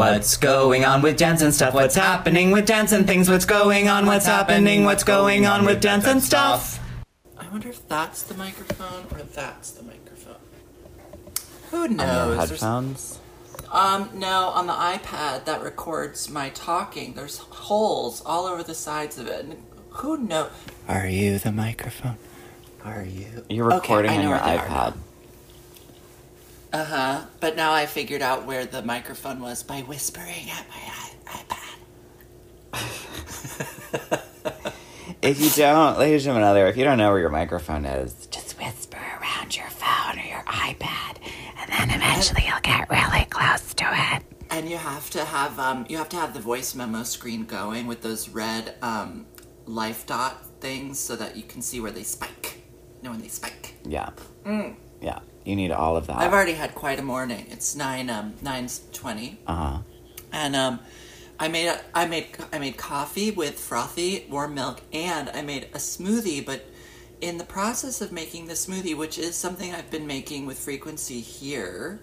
What's going on with dance and stuff? What's happening with dance and things? What's going on? What's happening? What's going on with dance and stuff? I wonder if that's the microphone or that's the microphone. Who On knows? your There's- headphones? Um, no, on the iPad that records my talking, there's holes all over the sides of it. And who knows? Are you the microphone? Are you? You're recording okay, on your where they are iPad. Uh huh. But now I figured out where the microphone was by whispering at my iPad. If you don't, ladies and gentlemen, if you don't know where your microphone is, just whisper around your phone or your iPad, and then eventually you'll get really close to it. And you have to have um, you have to have the voice memo screen going with those red um, life dot things so that you can see where they spike. Know when they spike. Yeah. Yeah. You need all of that. I've already had quite a morning. It's nine um nine twenty, uh huh. and um, I made a, I made I made coffee with frothy warm milk, and I made a smoothie. But in the process of making the smoothie, which is something I've been making with frequency here,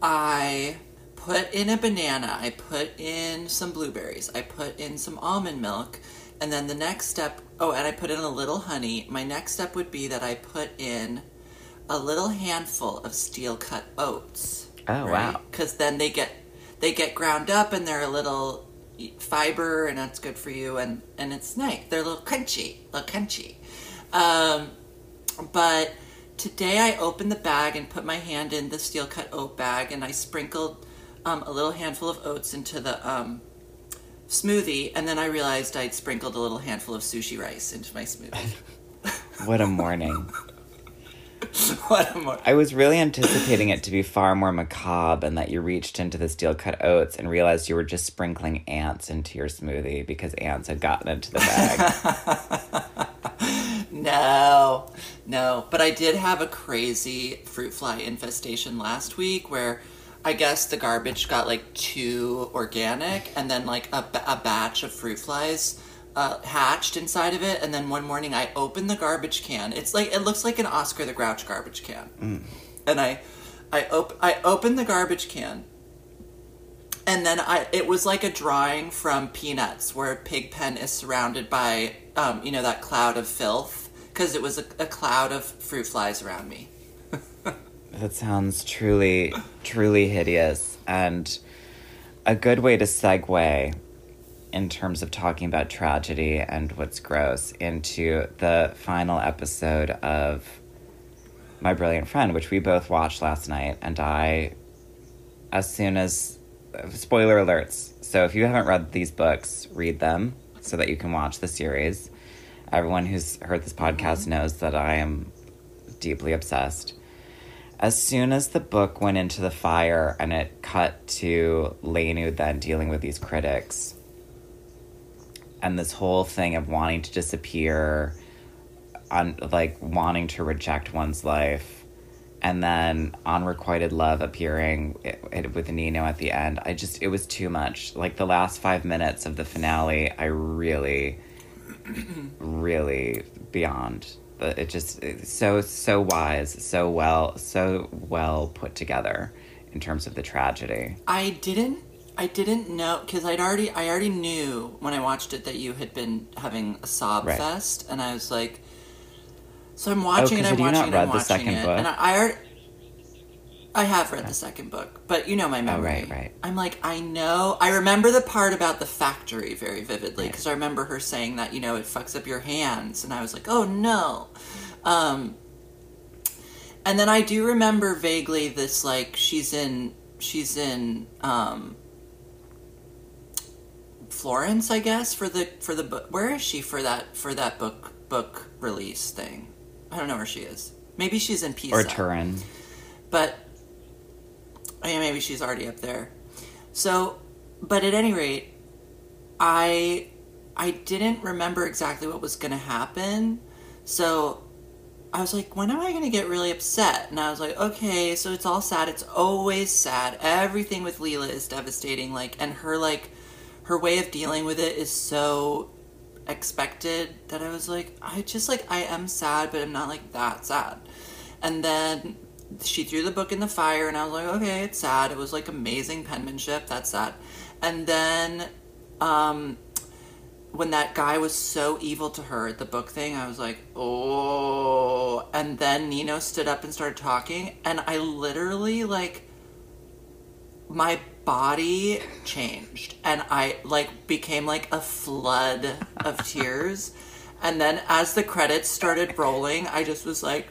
I put in a banana. I put in some blueberries. I put in some almond milk. And then the next step, oh, and I put in a little honey. My next step would be that I put in a little handful of steel cut oats. Oh, wow. Because then they get they get ground up and they're a little fiber and that's good for you and and it's nice. They're a little crunchy, a little crunchy. Um, but today I opened the bag and put my hand in the steel cut oat bag and I sprinkled um, a little handful of oats into the um, smoothie and then I realized I'd sprinkled a little handful of sushi rice into my smoothie. What a morning. what a more I was really anticipating it to be far more macabre and that you reached into the steel cut oats and realized you were just sprinkling ants into your smoothie because ants had gotten into the bag. No, no. But I did have a crazy fruit fly infestation last week where I guess the garbage got like too organic and then like a, a batch of fruit flies uh, hatched inside of it. And then one morning I opened the garbage can. It's like, it looks like an Oscar the Grouch garbage can. And I, I, op- I opened the garbage can and then I it was like a drawing from Peanuts where Pigpen is surrounded by um, you know that cloud of filth because it was a, a cloud of fruit flies around me. that sounds truly, truly hideous and a good way to segue in terms of talking about tragedy and what's gross into the final episode of My Brilliant Friend, which we both watched last night. And I, as soon as, spoiler alerts. So if you haven't read these books, read them so that you can watch the series. Everyone who's heard this podcast mm-hmm. knows that I am deeply obsessed. As soon as the book went into the fire and it cut to Lenu then dealing with these critics, and this whole thing of wanting to disappear, on like wanting to reject one's life, and then unrequited love appearing i- i- with Nino at the end. I just it was too much. Like the last five minutes of the finale, I really, really beyond. But it just so so wise, so well, so well put together in terms of the tragedy. I didn't I didn't know because I'd already I already knew when I watched it that you had been having a sob Right. fest and I was like so I'm watching and 'cause I'm watching not and read I'm the watching second it book? and I, I already I have read the second book, but you know my memory. Oh, right, right. I'm like, I know. I remember the part about the factory very vividly because I remember her saying that, you know, it fucks up your hands. And I was like, oh no. Um, and then I do remember vaguely this, like, she's in, she's in, um, Florence, I guess, for the, for the book. Where is she for that, for that book, book release thing? I don't know where she is. Maybe she's in Pisa Or Turin. but oh yeah, maybe she's already up there. So, but at any rate, I I didn't remember exactly what was going to happen. So, I was like, when am I going to get really upset? And I was like, okay, so it's all sad. It's always sad. Everything with Lila is devastating like and her like her way of dealing with it is so expected that I was like, I just like I am sad, but I'm not like that sad. And then she threw the book in the fire, and I was like, okay, it's sad. It was like amazing penmanship. That's sad. And then, um, when that guy was so evil to her at the book thing, I was like, oh. And then Nino stood up and started talking, and I literally like my body changed and I like became like a flood of tears. And then as the credits started rolling, I just was like,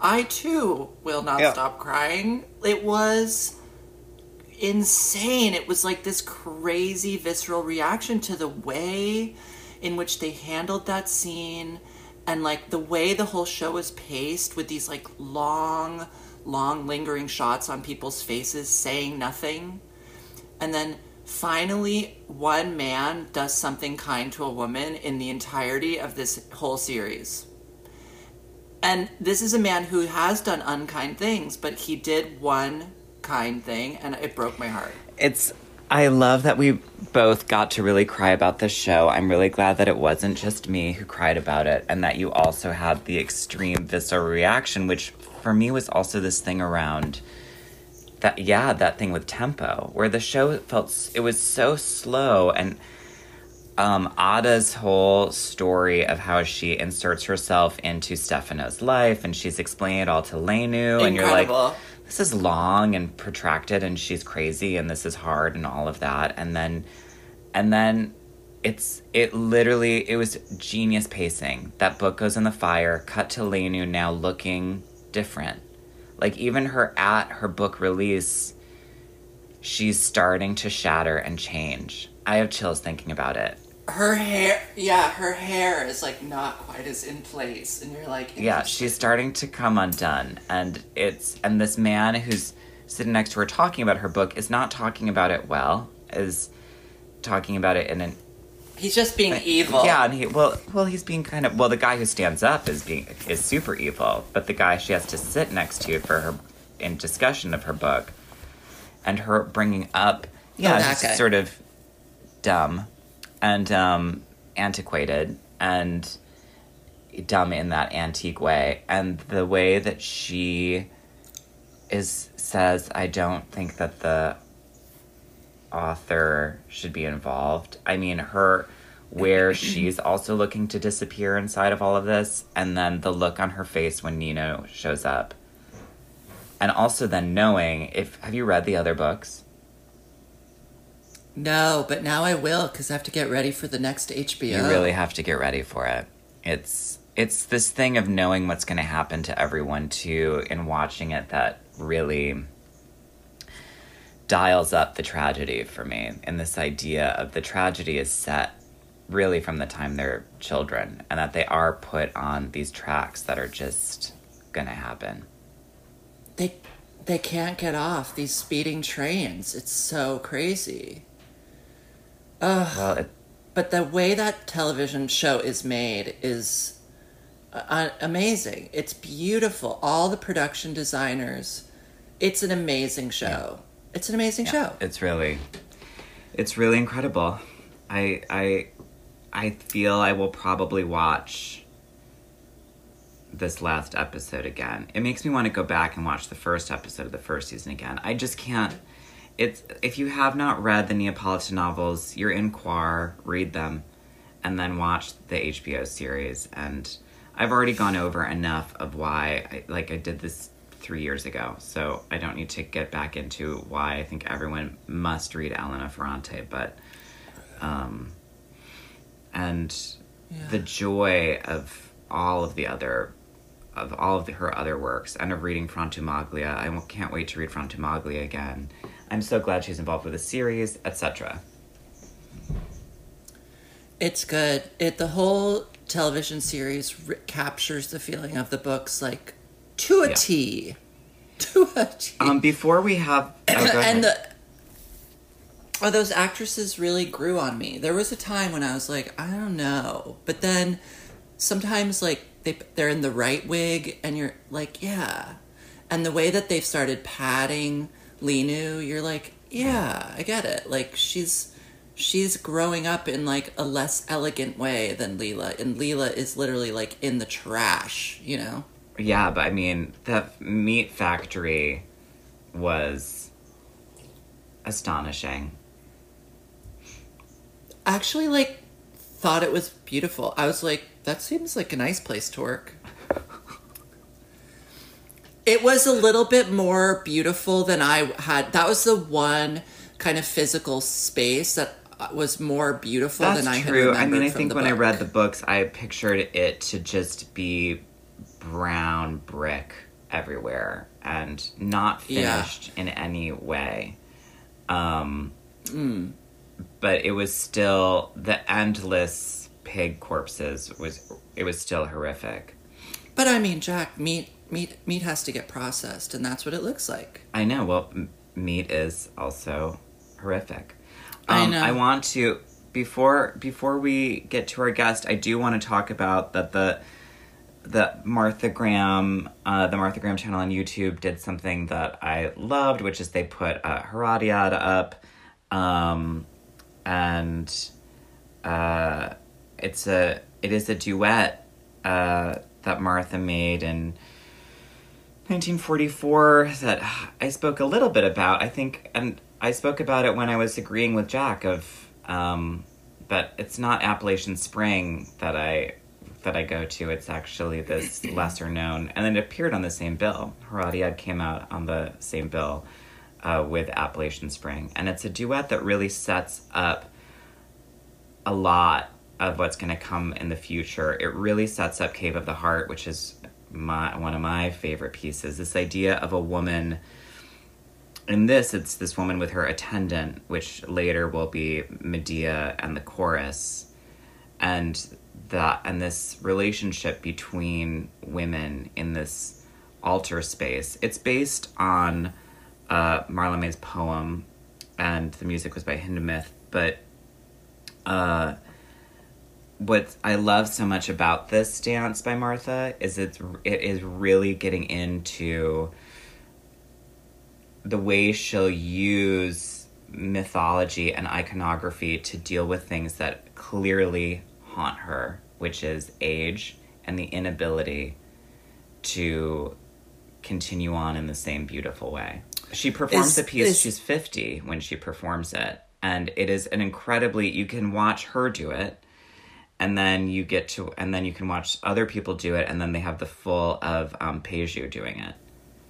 I too will not Yeah. stop crying. It was insane. It was like this crazy visceral reaction to the way in which they handled that scene and like the way the whole show was paced with these like long long lingering shots on people's faces saying nothing. And then finally one man does something kind to a woman in the entirety of this whole series. And this is a man who has done unkind things but he did one kind thing and it broke my heart. It's I love that we both got to really cry about this show. I'm really glad that it wasn't just me who cried about it and that you also had the extreme visceral reaction which for me was also this thing around that yeah, that thing with tempo where the show felt it was so slow and um, Ada's whole story of how she inserts herself into Stefano's life and she's explaining it all to Lenu and you're like Incredible. this is long and protracted and she's crazy and this is hard and all of that and then and then it's it literally it was genius pacing that book goes in the fire cut to Lenu now looking different. Like even her at her book release she's starting to shatter and change. I have chills thinking about it. Her hair yeah her hair is like not quite as in place and you're like yeah she's starting to come undone and it's and this man who's sitting next to her talking about her book is not talking about it well is talking about it in an he's just being evil yeah and he well well he's being kind of well the guy who stands up is being is super evil but the guy she has to sit next to for her in discussion of her book and her bringing up yeah Oh, just guy. sort of dumb and um antiquated and dumb in that antique way and the way that she is says i don't think that the author should be involved. I mean her where she's also looking to disappear inside of all of this and then the look on her face when nino shows up. And also then knowing if have you read the other books? No but now i will because i have to get ready for the next hbo You really have to get ready for it. It's it's this thing of knowing what's going to happen to everyone too in watching it that really dials up the tragedy for me. And this idea of the tragedy is set really from the time they're children and that they are put on these tracks that are just going to happen. they they can't get off these speeding trains it's so crazy Well, it, but the way that television show is made is uh, amazing. It's beautiful. All the production designers. It's an amazing show. It's an amazing show. It's really, it's really incredible. I I I feel I will probably watch this last episode again. It makes me want to go back and watch the first episode of the first season again. I just can't. It's if you have not read the Neapolitan novels, you're in Quar, read them, and then watch the HBO series. And I've already gone over enough of why, I, like I did this three years ago, so I don't need to get back into why I think everyone must read Elena Ferrante. But, um, and the joy of all of the other of all of the, her other works and of reading Frantumaglia. I can't wait to read Frantumaglia again. I'm so glad she's involved with the series, etc. It's good. It the whole television series re- captures the feeling of the books like to a Yeah. T. To a T. Um, before we have, oh, and the oh, those actresses really grew on me. There was a time when I was like, I don't know, but then sometimes like they they're in the right wig, and you're like, yeah, and the way that they've started padding Lenu, you're like, yeah, I get it. Like she's she's growing up in like a less elegant way than Lila, and Lila is literally like in the trash, you know. Yeah, but I mean, the meat factory was astonishing. Actually, like, thought it was beautiful. I was like, that seems like a nice place to work. it was a little bit more beautiful than I had. That was the one kind of physical space that was more beautiful That's than I had true. I mean, I think when I read the books, I pictured it to just be brown brick everywhere and not Yeah. finished in any way. Um, Mm. but it was still the endless pig corpses was it was still horrific. But I mean, Jack, meat meat meat has to get processed, and that's what it looks like. I know. Well, m- meat is also horrific. I Um, know. I want to before before we get to our guest. I do want to talk about that the the Martha Graham uh, the Martha Graham channel on YouTube did something that I loved, which is they put uh, Herodiad up, um, and uh, it's a it is a duet uh, that Martha made in 1944 that I spoke a little bit about. I think, and I spoke about it when I was agreeing with Jack of, um, but it's not Appalachian Spring that I that I go to. It's actually this lesser known, and then it appeared on the same bill. Herodiad came out on the same bill uh, with Appalachian Spring, and it's a duet that really sets up a lot of what's going to come in the future. It really sets up Cave of the Heart, which is my one of my favorite pieces. This idea of a woman. In this, it's this woman with her attendant, which later will be Medea and the chorus, and that and this relationship between women in this altar space. It's based on uh, Mallarmé's poem, and the music was by Hindemith, but uh, what I love so much about this dance by Martha is it's it is really getting into the way she'll use mythology and iconography to deal with things that clearly haunt her, which is age and the inability to continue on in the same beautiful way. She performs Is- the piece, is- she's 50 when she performs it. And it is an incredibly, you can watch her do it, and then you get to, and then you can watch other people do it, and then they have the full of um, PeiJu doing it.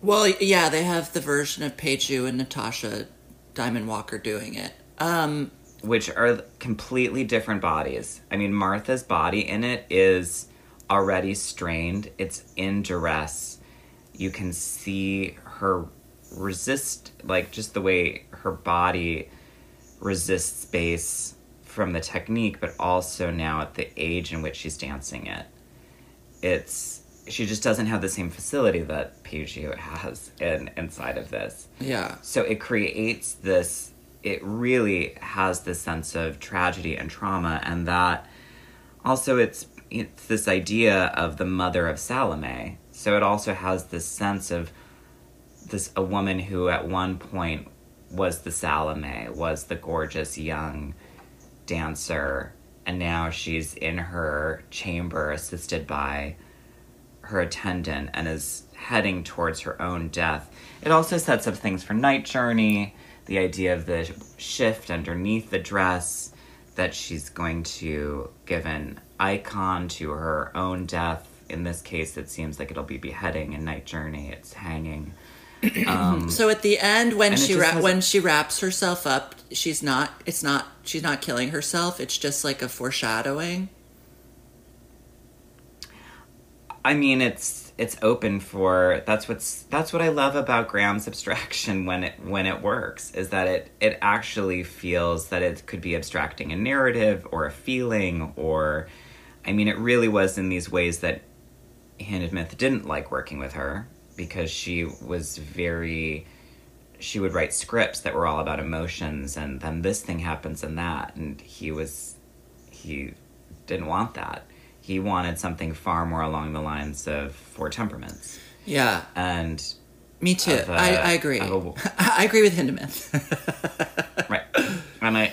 Well, yeah, they have the version of PeiJu and Natasha Diamond Walker doing it. Um, which are completely different bodies. I mean, Martha's body in it is already strained, it's in duress. You can see her resist, like, just the way her body resists space from the technique, but also now at the age in which she's dancing it. It's. She just doesn't have the same facility that PeiJu has in inside of this. yeah. So it creates this, it really has this sense of tragedy and trauma, and that also it's, it's this idea of the mother of Salome. So it also has this sense of this a woman who at one point was the Salome, was the gorgeous young dancer, and now she's in her chamber assisted by her attendant and is heading towards her own death. It also sets up things for Night Journey, the idea of the shift underneath the dress, that she's going to give an icon to her own death. In this case, it seems like it'll be beheading. In Night Journey, it's hanging. Um, So at the end, when she wra- has- when she wraps herself up, she's not. It's not. She's not killing herself. It's just like a foreshadowing. I mean, it's it's open for that's what's that's what I love about Graham's abstraction when it when it works is that it it actually feels that it could be abstracting a narrative or a feeling or I mean it really was in these ways that Hindemith didn't like working with her because she was very she would write scripts that were all about emotions and then this thing happens and that and he was he didn't want that he wanted something far more along the lines of four temperaments Yeah, and me too. Of, uh, I, I agree. of I agree with Hindemith. right and i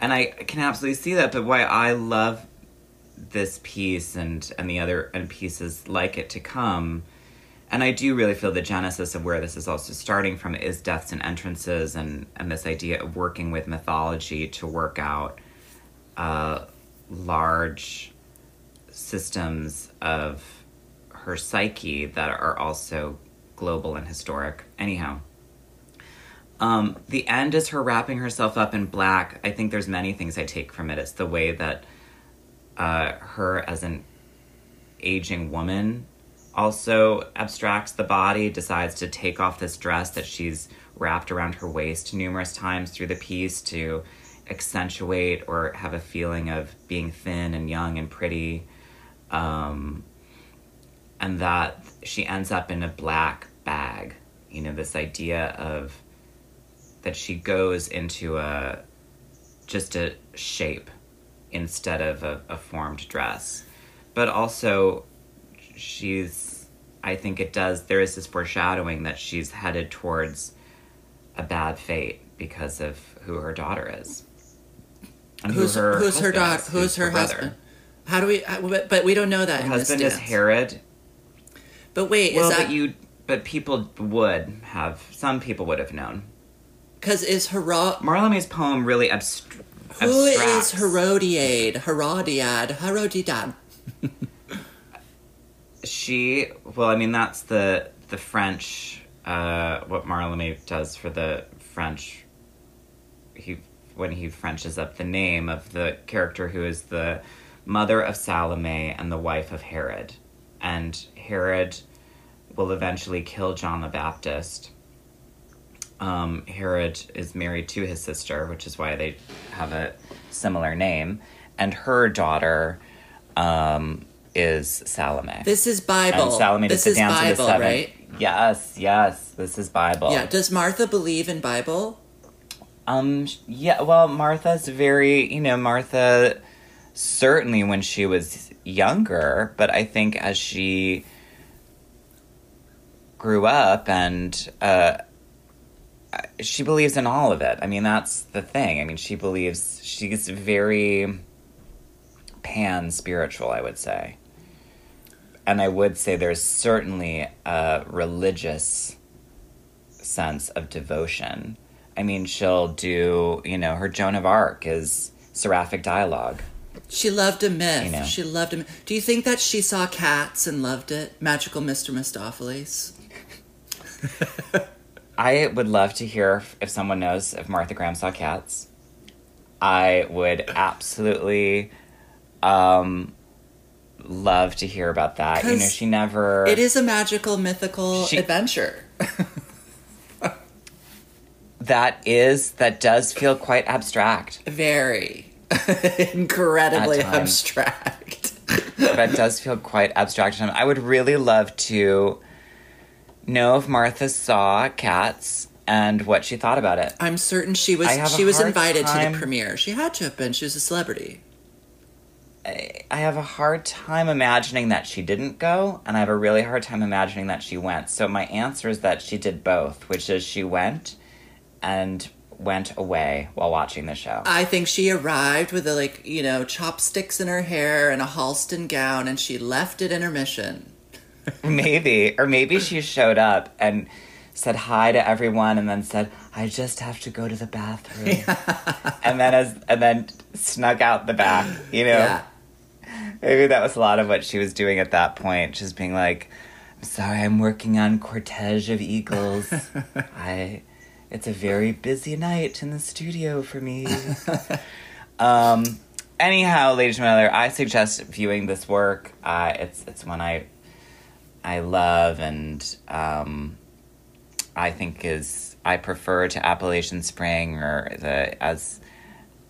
and i can absolutely see that but why i love this piece and and the other and pieces like it to come and I do really feel the genesis of where this is also starting from is deaths and entrances, and and this idea of working with mythology to work out uh, large systems of her psyche that are also global and historic. Anyhow. Um, the end is her wrapping herself up in black. I think there's many things I take from it. It's the way that uh, her as an aging woman also abstracts the body, decides to take off this dress that she's wrapped around her waist numerous times through the piece to accentuate or have a feeling of being thin and young and pretty. Um, and that she ends up in a black bag. You know, this idea of that she goes into a just a shape instead of a, a formed dress. But also, she's, I think it does, there is this foreshadowing that she's headed towards a bad fate because of who her daughter is. And who's who her who's her daughter? is, Who's her brother. husband? How do we? uh, But but we don't know that. Her husband is. Herod. But wait, Well, is that but you, but people would have, some people would have known. because is Herod Mallarmé's poem really abst- Who is abstracts. Herodiade? Herodiad? Herodiad? She, well, I mean, that's the the French. Uh, what Mallarmé does for the French. He when he Frenches up the name of the character who is the mother of Salome and the wife of Herod, and Herod will eventually kill John the Baptist. Um, Herod is married to his sister, which is why they have a similar name, and her daughter um, is Salome. This is Bible. And Salome this is dance of the Bible, right? Yes, yes, this is Bible. Yeah. Does Martha believe in Bible? Um. Yeah. Well, Martha's very. You know, Martha. Certainly, when she was younger, but I think as she grew up and uh, she believes in all of it. I mean, that's the thing. I mean, she believes she's very pan spiritual. I would say, and I would say there's certainly a religious sense of devotion. I mean, she'll do, you know, her Joan of Arc is seraphic dialogue. She loved a myth. You know. She loved a myth. Do you think that she saw cats and loved it? Magical Mr. Mistoffelees? I would love to hear if- someone knows if Martha Graham saw cats. I would absolutely um, love to hear about that. You know, she never. It is a magical, mythical She- adventure. That is, that does feel quite abstract. Very. Incredibly abstract. that does feel quite abstract. And I would really love to know if Martha saw cats and what she thought about it. I'm certain she was I have a she was invited to the premiere. She had to have been. She was a celebrity. I have a hard time imagining that she didn't go, and I have a really hard time imagining that she went. So my answer is that she did both, which is she went and went away while watching the show. I think she arrived with the like, you know, chopsticks in her hair and a Halston gown and she left at intermission. maybe, or maybe she showed up and said hi to everyone, and then said, "I just have to go to the bathroom," and then as and then snuck out the back. You know, Yeah. maybe that was a lot of what she was doing at that point, just being like, "I'm sorry, I'm working on Cortege of Eagles. I." It's a very busy night in the studio for me. um, anyhow, ladies and gentlemen, I suggest viewing this work. Uh, it's it's one I I love and um, I think is I prefer to Appalachian Spring or the as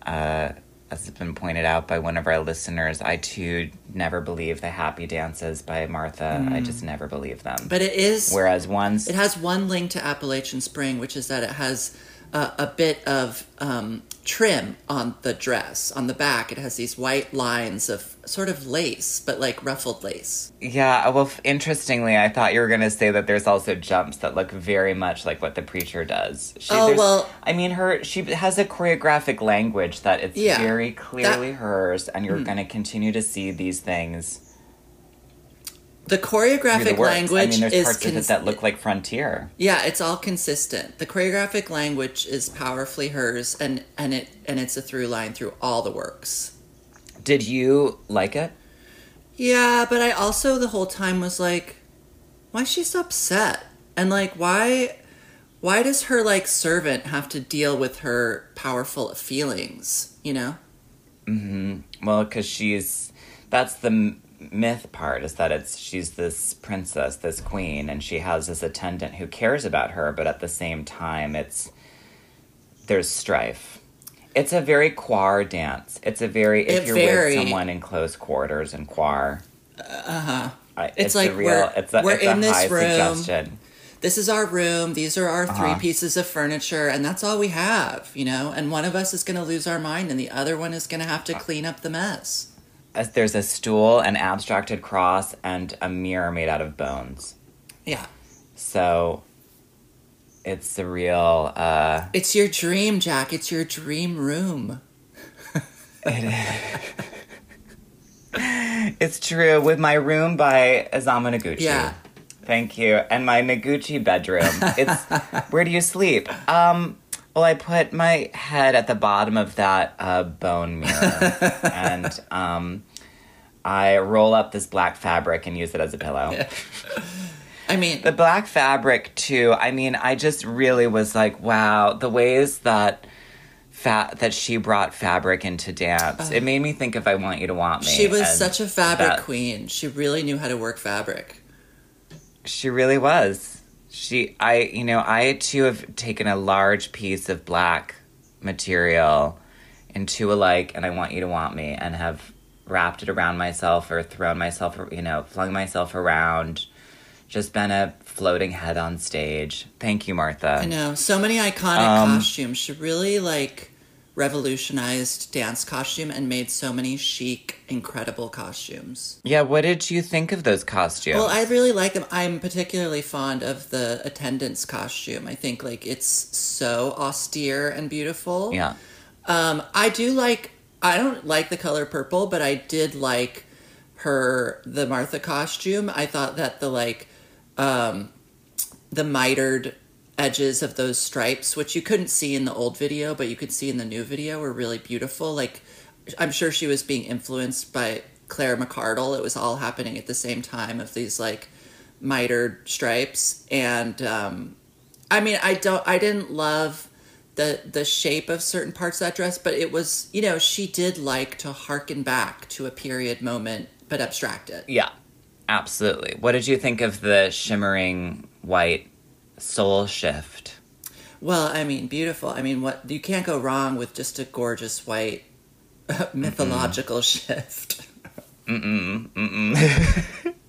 uh, as has been pointed out by one of our listeners. I too never believe the happy dances by Martha. I just never believe them. But it is Whereas ones It has one link to Appalachian Spring, which is that it has uh, a bit of um, trim on the dress. On the back, it has these white lines of sort of lace, but like ruffled lace. Yeah, well, f- interestingly, I thought you were going to say that there's also jumps that look very much like what the preacher does. She, Oh, well- I mean, her she has a choreographic language that it's Yeah, very clearly that- hers, and you're hmm. going to continue to see these things The choreographic the language I mean, there's is parts of it cons- that look like frontier. yeah, it's all consistent. The choreographic language is powerfully hers, and and it and it's a through line through all the works. Did you like it? Yeah, but I also the whole time was like, why is she so upset? And like, why, why does her like servant have to deal with her powerful feelings? You know? Hmm. Well, because she's that's the myth part is that it's she's this princess, this queen, and she has this attendant who cares about her, but at the same time, it's there's strife. It's a very quar dance. It's a very if It you're very- with someone in close quarters and quar. Uh huh. It's, It's a like real. we're- it's a, we're it's in this room. suggestion. This is our room. These are our three Uh-huh. pieces of furniture, and that's all we have. You know? And one of us is going to lose our mind, and the other one is going to have to clean up the mess. As There's a stool, an abstracted cross, and a mirror made out of bones. Yeah. So it's the real. Uh, It's your dream, Jack. It's your dream room. It's true. With my room by Isamu Noguchi. Yeah. Thank you. And my Noguchi bedroom. It's where do you sleep? Um well I put my head at the bottom of that uh, bone mirror and um I roll up this black fabric and use it as a pillow. I mean, The black fabric too. I mean, I just really was like, wow, the ways that fa- that she brought fabric into dance. it made me think of I Want You to Want Me. She was such a fabric that- queen. She really knew how to work fabric. She really was. She, I, you know, I too have taken a large piece of black material into a like, and I want you to want me, and have wrapped it around myself or thrown myself, you know, flung myself around. Just been a floating head on stage. Thank you, Martha. I know so many iconic Um, costumes. She really like revolutionized dance costume and made so many chic, incredible costumes. Yeah, what did you think of those costumes? Well, I really like them. I'm particularly fond of the attendant's costume. I think like it's so austere and beautiful. yeah. Um, I do like. I don't like the color purple, but I did like her the Martha costume. I thought that the like um, the mitered edges of those stripes, which you couldn't see in the old video, but you could see in the new video, were really beautiful. Like I'm sure she was being influenced by Claire McCardell. It was all happening at the same time of these like mitered stripes, and um, I mean, I don't, I didn't love the the shape of certain parts of that dress, but it was, you know, she did like to harken back to a period moment, but abstract it. Yeah, absolutely. What did you think of the shimmering white soul shift? Well, I mean, beautiful. I mean, what you can't go wrong with just a gorgeous white mythological shift. Mm-mm. Mm-mm.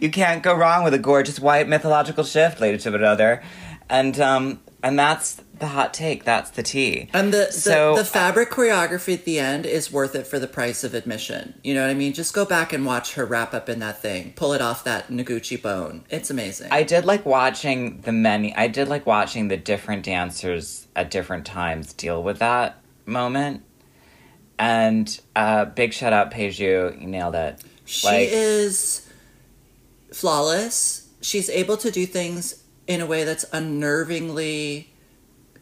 You can't go wrong with a gorgeous white mythological shift, Lady Chibodother. And um and that's the hot take. That's the tea. And the, the So- the fabric choreography at the end is worth it for the price of admission. You know what I mean? Just go back and watch her wrap up in that thing, pull it off that Noguchi bone. It's amazing. I did like watching the many. I did like watching the different dancers at different times deal with that moment. And uh, big shout out, PeiJu. You nailed it. She Like- is flawless. She's able to do things in a way that's unnervingly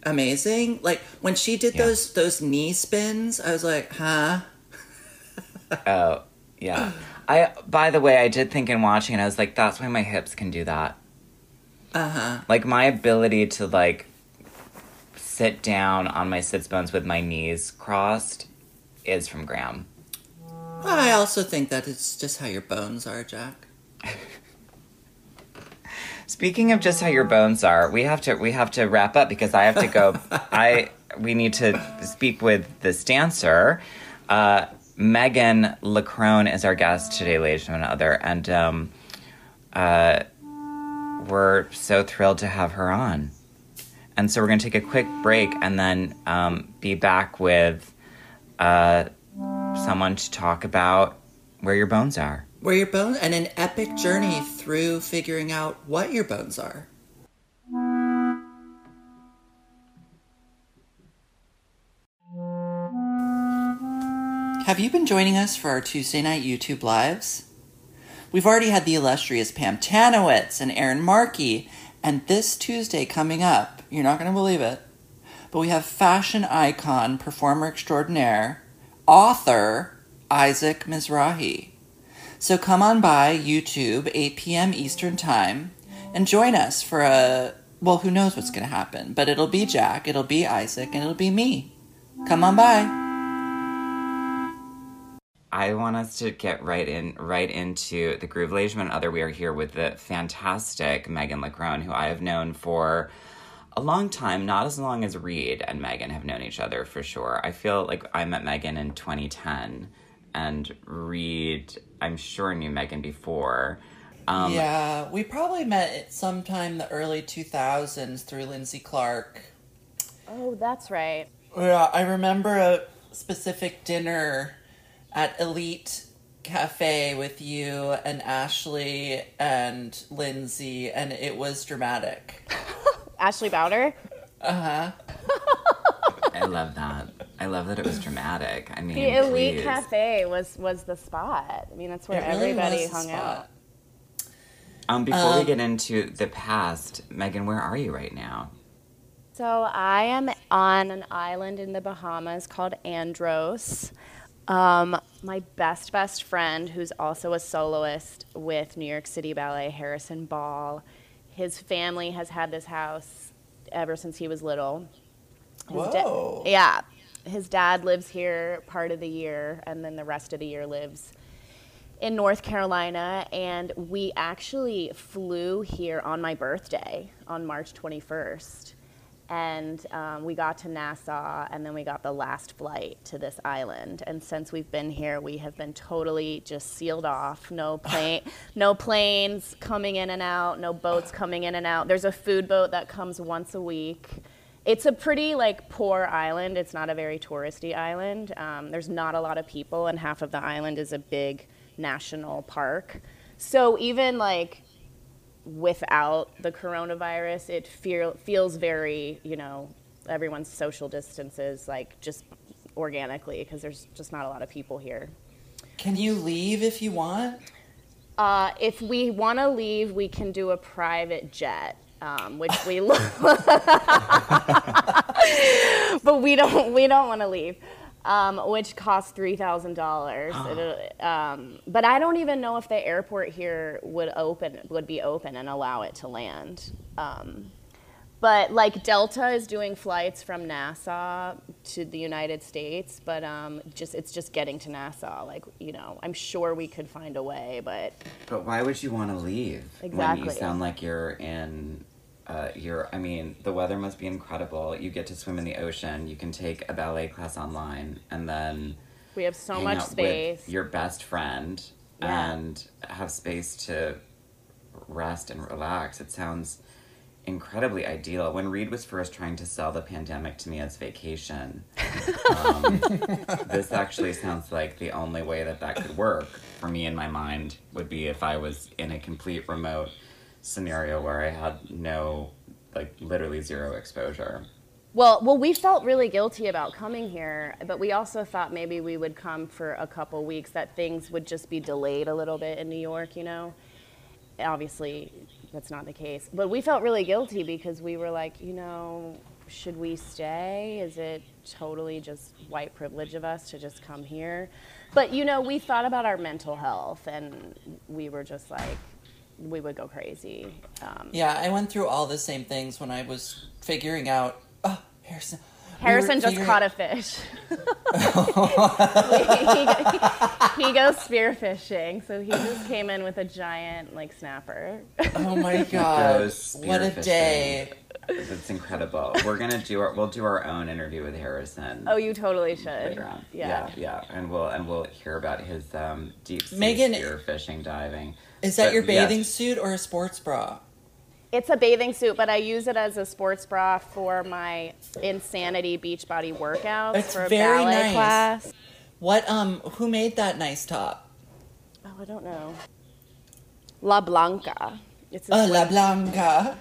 amazing. Like when she did Yeah. those those knee spins, I was like, "Huh?" Oh, yeah. I. By the way, I did think in watching it, I was like, that's why my hips can do that. Uh-huh. Like my ability to like sit down on my sits bones with my knees crossed is from Graham. I also think that it's just how your bones are, Jack. Speaking of just how your bones are, we have to we have to wrap up because I have to go. I we need to speak with this dancer. Uh, Megan LeCrone is our guest today, ladies and other, and um, uh, we're so thrilled to have her on. And so we're going to take a quick break and then um, be back with uh, someone to talk about where your bones are. Where your bones and an epic journey through figuring out what your bones are. Have you been joining us for our Tuesday night YouTube lives? We've already had the illustrious Pam Tanowitz and Erin Markey, and this Tuesday coming up, you're not going to believe it, but we have fashion icon, performer extraordinaire, author Isaac Mizrahi. So come on by YouTube, 8 p.m. Eastern Time, and join us for a well, who knows what's going to happen, but it'll be Jack, it'll be Isaac, and it'll be me. Come on by. I want us to get right in, right into the Groove Leisure and other. We are here with the fantastic Megan LeCrone, who I have known for a long time, not as long as Reed and Megan have known each other for sure. I feel like I met Megan in 2010, and Reed, I'm sure, knew Megan before. Um, yeah, we probably met sometime the early 2000s through Lindsay Clark. Oh, that's right. Yeah, I remember a specific dinner at Elite Cafe with you and Ashley and Lindsay, and it was dramatic. Ashley Bouder? Uh huh. I love that. I love that it was dramatic. I mean, the Elite please. Cafe was was the spot. I mean, that's where really everybody hung out. Um, before um, we get into the past, Megan, where are you right now? So I am on an island in the Bahamas called Andros. Um, my best best friend, who's also a soloist with New York City Ballet, Harrison Ball. His family has had this house ever since he was little. His Whoa! Da- yeah, his dad lives here part of the year, and then the rest of the year lives in North Carolina. And we actually flew here on my birthday on March 21st and um, we got to Nassau, and then we got the last flight to this island. And since we've been here, we have been totally just sealed off. No plane, no planes coming in and out. No boats coming in and out. There's a food boat that comes once a week. It's a pretty like poor island. It's not a very touristy island. Um, there's not a lot of people, and half of the island is a big national park. So even like without the coronavirus, it feel, feels very, you know, everyone's social distances like just organically because there's just not a lot of people here. Can you leave if you want? Uh, if we want to leave, we can do a private jet, um, which we, love, but we don't. We don't want to leave um, which costs three thousand dollars. Um, but I don't even know if the airport here would open would be open and allow it to land. Um, but like Delta is doing flights from Nassau to the United States, but um, just it's just getting to Nassau. Like you know, I'm sure we could find a way, but. But why would you want to leave? Exactly. When you sound like you're in uh, you're i mean the weather must be incredible. You get to swim in the ocean. You can take a ballet class online and then we have so much space. your best friend yeah. and have space to rest and relax. It sounds incredibly ideal. When reed was first trying to sell the pandemic to me as vacation um, this actually sounds like the only way that that could work for me in my mind would be if i was in a complete remote scenario where I had no, like, literally zero exposure. Well, well, we felt really guilty about coming here, but we also thought maybe we would come for a couple weeks, that things would just be delayed a little bit in New York, you know. Obviously, that's not the case. But we felt really guilty because we were like, you know, should we stay? Is it totally just white privilege of us to just come here? But, you know, we thought about our mental health and we were just like, we would go crazy. Um, yeah, I went through all the same things when I was figuring out. Oh, Harrison. Harrison we just figuring... caught a fish. he, he, goes spearfishing, so he just came in with a giant like snapper. Oh my god! What a day! It's incredible. We're gonna do our we'll do our own interview with Harrison. Oh, you totally should. Later. Yeah. yeah, yeah, and we'll and we'll hear about his um, deep sea Megan, spear fishing diving. Is that but, your bathing yes. suit or a sports bra? It's a bathing suit, but I use it as a sports bra for my insanity Beachbody workouts it's for a ballet nice. class. What um who made that nice top? Oh, I don't know. La Blanca. It's oh, La Blanca.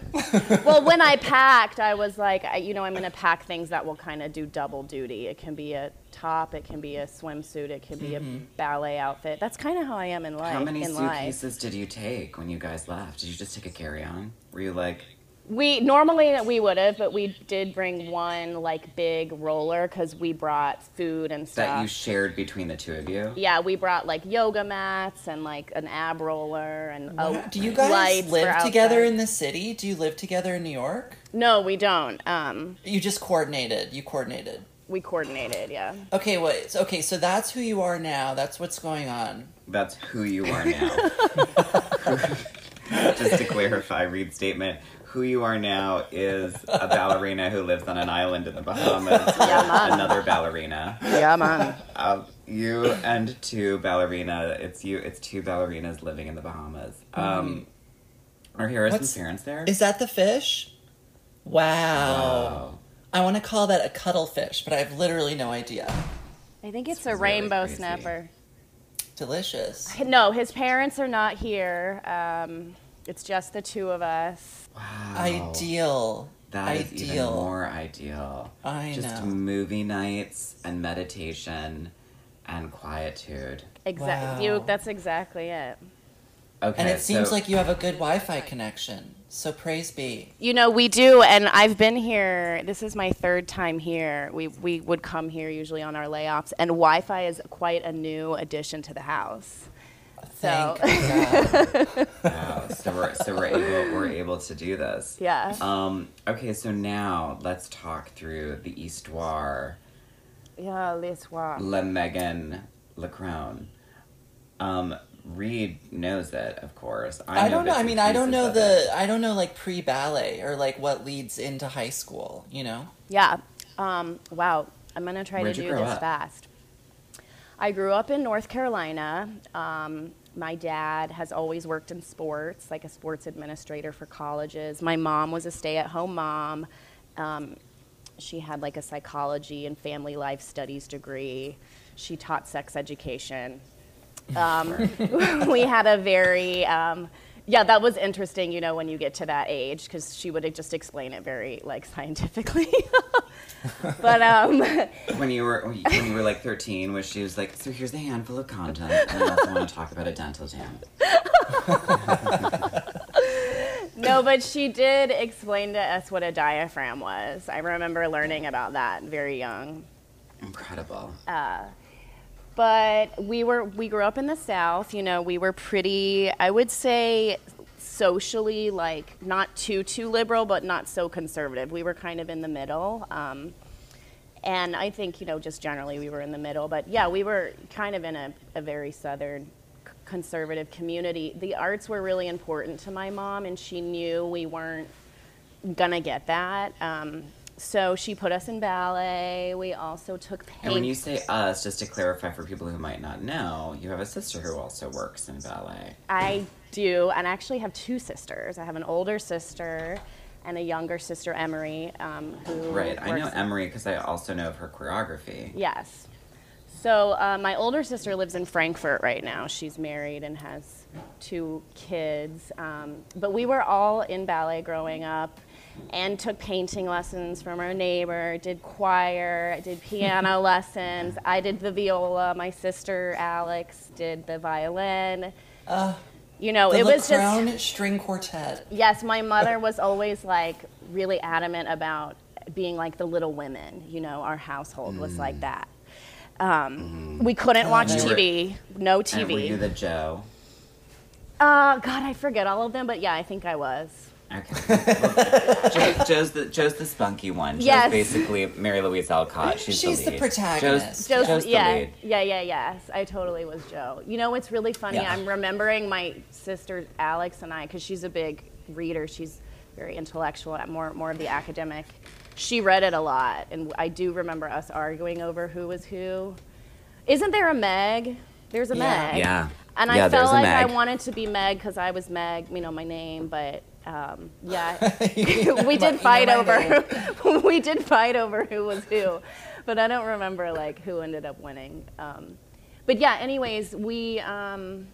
well, when I packed, I was like, I, you know, I'm going to pack things that will kind of do double duty. It can be a top, it can be a swimsuit, it can be a mm-hmm. ballet outfit. That's kind of how I am in life. How many in life. suitcases did you take when you guys left? Did you just take a carry-on? Were you like, We normally we would have, but we did bring one like big roller because we brought food and stuff. that you shared between the two of you? yeah, we brought like yoga mats and like an ab roller and a Do you guys live together outside. in the city? Do you live together in New York? No, we don't. Um, You just coordinated. You coordinated. we coordinated. Yeah. Okay, wait. Okay, so that's who you are now. That's what's going on. That's who you are now. Just to clarify, Reed's statement, who you are now is a ballerina who lives on an island in the Bahamas. Yeah, man. Another ballerina. Yeah, man. Uh, you and two ballerina. It's you. It's two ballerinas living in the Bahamas. Um, are Harrison's What's- parents there? Is that the fish? Wow. Wow. I want to call that a cuttlefish, but I have literally no idea. I think it's This a really rainbow crazy. snapper. Delicious. No, his parents are not here. Um, it's just the two of us. Wow. Ideal. That is even more ideal. I Just know. movie nights and meditation and quietude. Exactly. Wow. You. That's exactly it. Okay. And it seems like you have a good Wi-Fi connection. So praise be. You know, we do, and I've been here. This is my third time here. We we would come here usually on our layoffs, and Wi-Fi is quite a new addition to the house. So Thank God. Wow. So we're so we're able we're able to do this. yeah, Um. Okay. So now let's talk through the histoire. yeah, l'histoire. Le Megan LeCrone. Um. Reed knows it, of course. I don't know. I mean, I don't know the. it. I don't know like pre ballet or like what leads into high school. You know. Yeah. Um, wow. I'm gonna try Where'd to do this up? fast. I grew up in North Carolina. Um, my dad has always worked in sports, like a sports administrator for colleges. My mom was a stay-at-home mom. Um, she had like a psychology and family life studies degree. She taught sex education. Um, we had a very um, yeah that was interesting you know when you get to that age because she would just explain it very like scientifically but um, When you were when you were like thirteen, was she was like, so here's a handful of content, and I also want to talk about a dental dam. no but she did explain to us what a diaphragm was i remember learning about that very young Incredible. But we were we grew up in the south you know we were pretty i would say socially like not too too liberal but not so conservative. We were kind of in the middle um, and i think you know just generally we were in the middle but yeah we were kind of in a, a very southern conservative community. The arts were really important to my mom and she knew we weren't gonna get that um, so she put us in ballet we also took paint And when you say us, just to clarify for people who might not know, you have a sister who also works in ballet. I do, and I actually have two sisters. I have an older sister and a younger sister, Emery, um, who Right. I know Emery because I also know of her choreography. Yes. So uh, my older sister lives in Frankfurt right now. She's married and has two kids. Um, but we were all in ballet growing up and took painting lessons from our neighbor, did choir, did piano lessons. I did the viola. My sister Alex did the violin. Uh, you know, it was just LeCrone String Quartet. Yes, my mother was always like really adamant about being like the Little Women. You know, our household was like that. Um, We couldn't watch were- TV, no And were you TV. the Joe? Uh, God, I forget all of them, but yeah, I think I was. Okay. Well, Jo- Joe's the Joe's the spunky one. Joe's Yes. basically Mary Louise Alcott. She's, She's the, the lead. protagonist. Joe's, Joe's, Joe's the yeah, lead. yeah, yeah, yes. I totally was Joe. You know what's really funny? Yeah. I'm remembering my sister Alex and I, because she's a big reader. She's very intellectual, more more of the academic. She read it a lot, and I do remember us arguing over who was who. Isn't there a Meg? There's a Yeah. Meg. Yeah. And Yeah, I there's felt a like Meg. I wanted to be Meg because I was Meg, you know, my name. But um, yeah, we did fight over we did fight over who was who, but I don't remember like who ended up winning. Um, but yeah, anyways, we um,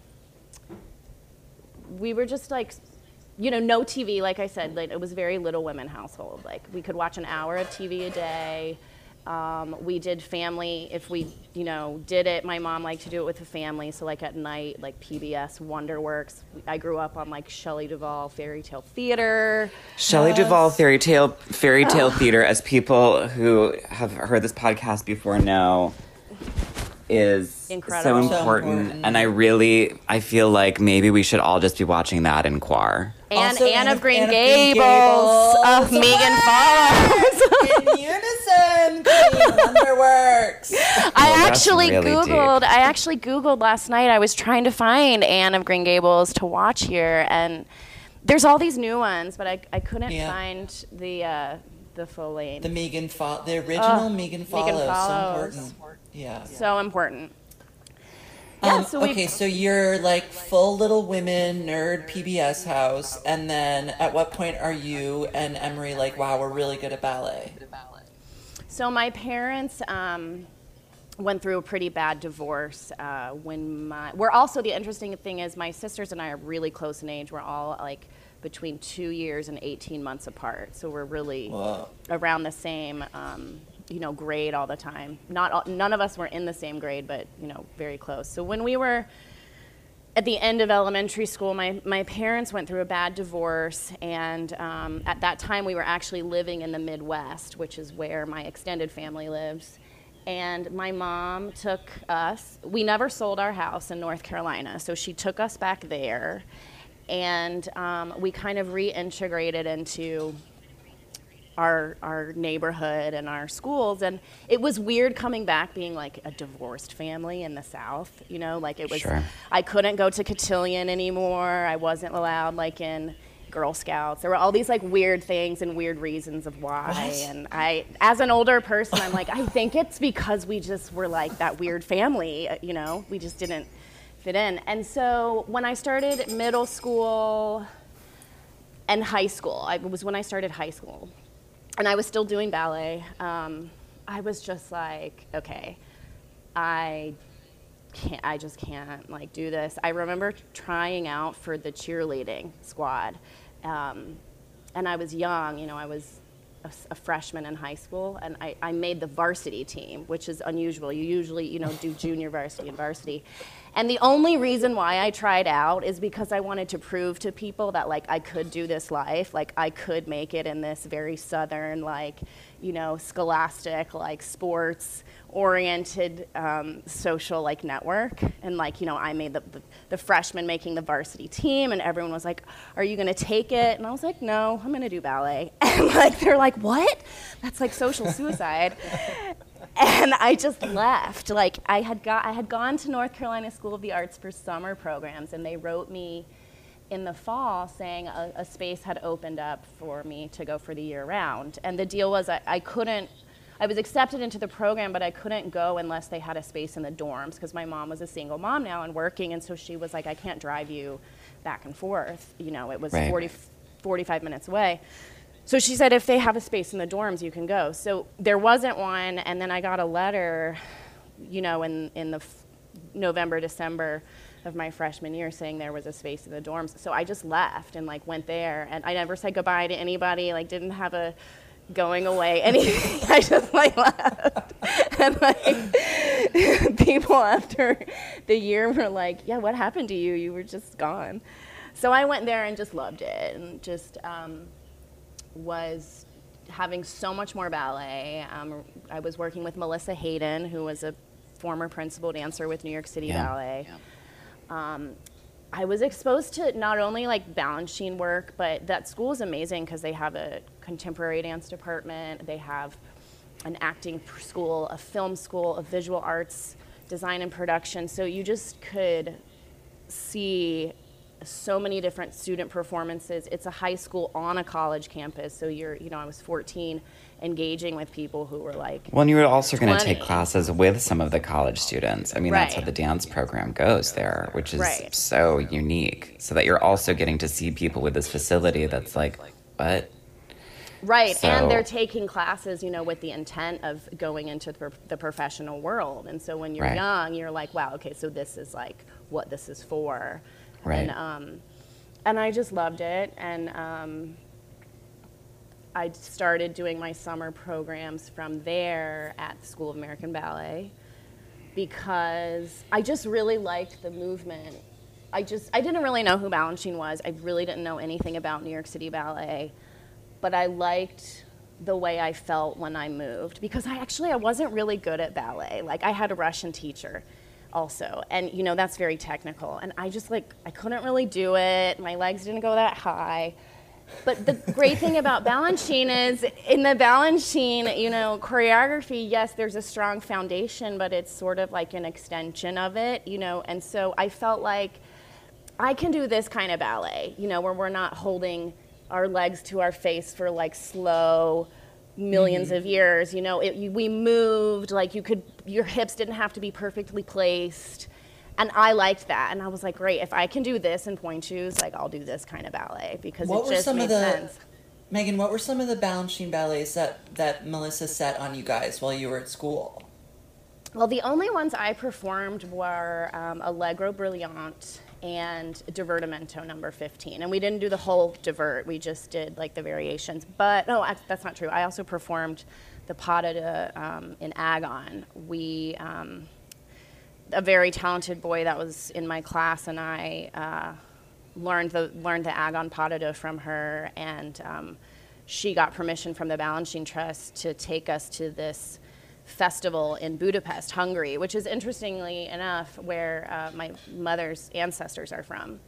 we were just like, you know, no TV. Like I said, like it was very Little Women household. Like we could watch an hour of TV a day. Um, we did family. If we, you know, did it, my mom liked to do it with the family. So like at night, like PBS Wonderworks. I grew up on like Shelley Duvall Fairy Tale Theater. Shelley Duvall fairy tale fairy tale theater, as people who have heard this podcast before know, is Incredible. so So important. important. And I really, I feel like maybe we should all just be watching that in Quar. And Also, Anne of Green Anne of Green Gables. Gables. of Megan Follows. In unison, Queen Wonderworks. I Well, actually really googled. deep. I actually googled last night. I was trying to find Anne of Green Gables to watch here, and there's all these new ones, but I, I couldn't Yeah. find the uh, the full lane. The Megan Fo- the original Oh, Megan Megan Follows. Follows. So important. Yeah. so important. Yeah, Um, so okay, so you're like full Little Women nerd PBS house, and then at what point are you and Emery like, wow, we're really good at ballet? So my parents um, went through a pretty bad divorce uh, when my. We're also the interesting thing is my sisters and I are really close in age. We're all like between two years and 18 months apart. So we're really Whoa. around the same. Um, you know, grade all the time. Not all, none of us were in the same grade, but you know, very close. So when we were at the end of elementary school, my, my parents went through a bad divorce, and um, at that time we were actually living in the Midwest, which is where my extended family lives. And my mom took us, we never sold our house in North Carolina, so she took us back there, and um, we kind of reintegrated into our our neighborhood and our schools and it was weird coming back being like a divorced family in the south you know like it was Sure. i couldn't go to cotillion anymore i wasn't allowed like in girl scouts there were all these like weird things and weird reasons of why What? and i as an older person i'm like i think it's because we just were like that weird family uh, you know we just didn't fit in and so when i started middle school and high school. I, it was when I started high school, and I was still doing ballet. Um, I was just like, okay, I can't. I just can't like do this. I remember trying out for the cheerleading squad, um, and I was young. You know, I was a freshman in high school, and I, I made the varsity team, which is unusual. You usually, you know, do junior varsity and varsity. And the only reason why I tried out is because I wanted to prove to people that like I could do this life, like I could make it in this very southern, like, you know, scholastic, like sports oriented um, social like network. And like you know i made the, the, the freshman making the varsity team and everyone was like are you going to take it? And i was like no i'm going to do ballet. And like they're like what? That's like social suicide and I just left. Like I had got, I had gone to North Carolina School of the Arts for summer programs, and they wrote me in the fall saying a, a space had opened up for me to go for the year round. And the deal was I, I couldn't. I was accepted into the program, but I couldn't go unless they had a space in the dorms because my mom was a single mom now and working, and so she was like, I can't drive you back and forth. You know, it was Right. 40, 45 minutes away. So she said, if they have a space in the dorms, you can go. So there wasn't one, and then I got a letter, you know, in, in the f- November, December of my freshman year saying there was a space in the dorms. So I just left and like went there, and I never said goodbye to anybody, like didn't have a going away anything. I just like left. and like people after the year were like, yeah, what happened to you? You were just gone. So I went there and just loved it and just um, was having so much more ballet. Um, I was working with Melissa Hayden, who was a former principal dancer with New York City Yeah. Ballet. Um, I was exposed to not only like Balanchine work, but that school is amazing because they have a contemporary dance department. They have an acting school, a film school, a visual arts design and production. So you just could see so many different student performances. It's a high school on a college campus. So you're, you know, I was 14 engaging with people who were like, Well, and you were also going to take classes with some of the college students. I mean, that's how the dance program goes there, which is Right. so unique. So that you're also getting to see people with this facility that's like, what? Right, and they're taking classes, you know, with the intent of going into the, the professional world. And so when you're Right. young, you're like, wow, okay, so this is like what this is for. Right. And, um, and I just loved it. And um, I started doing my summer programs from there at the School of American Ballet because I just really liked the movement. I just I didn't really know who Balanchine was. I really didn't know anything about New York City Ballet, but I liked the way I felt when I moved because I actually I wasn't really good at ballet. Like I had a Russian teacher also and you know that's very technical and I just like I couldn't really do it. My legs didn't go that high. But the great thing about Balanchine is in the Balanchine, you know, choreography, yes, there's a strong foundation, but it's sort of like an extension of it, you know, and so I felt like I can do this kind of ballet, you know, where we're not holding our legs to our face for like slow 1000000s mm-hmm. of years, you know, it, you, we moved, like you could, your hips didn't have to be perfectly placed and I liked that, and I was like, great. If I can do this in pointe shoes, like I'll do this kind of ballet because what it just made the, sense. Megan, what were some of the Balanchine ballets that that Melissa set on you guys while you were at school? Well, the only ones I performed were um, Allegro Brillante and Divertimento number 15. And we didn't do the whole divert, we just did like the variations. But no, that's not true. I also performed the de um, in Agon. We, um, a very talented boy that was in my class, and I uh, learned the learned the Agon from her, and um, she got permission from the Balanchine Trust to take us to this festival in Budapest, Hungary, which is interestingly enough where uh, my mother's ancestors are from.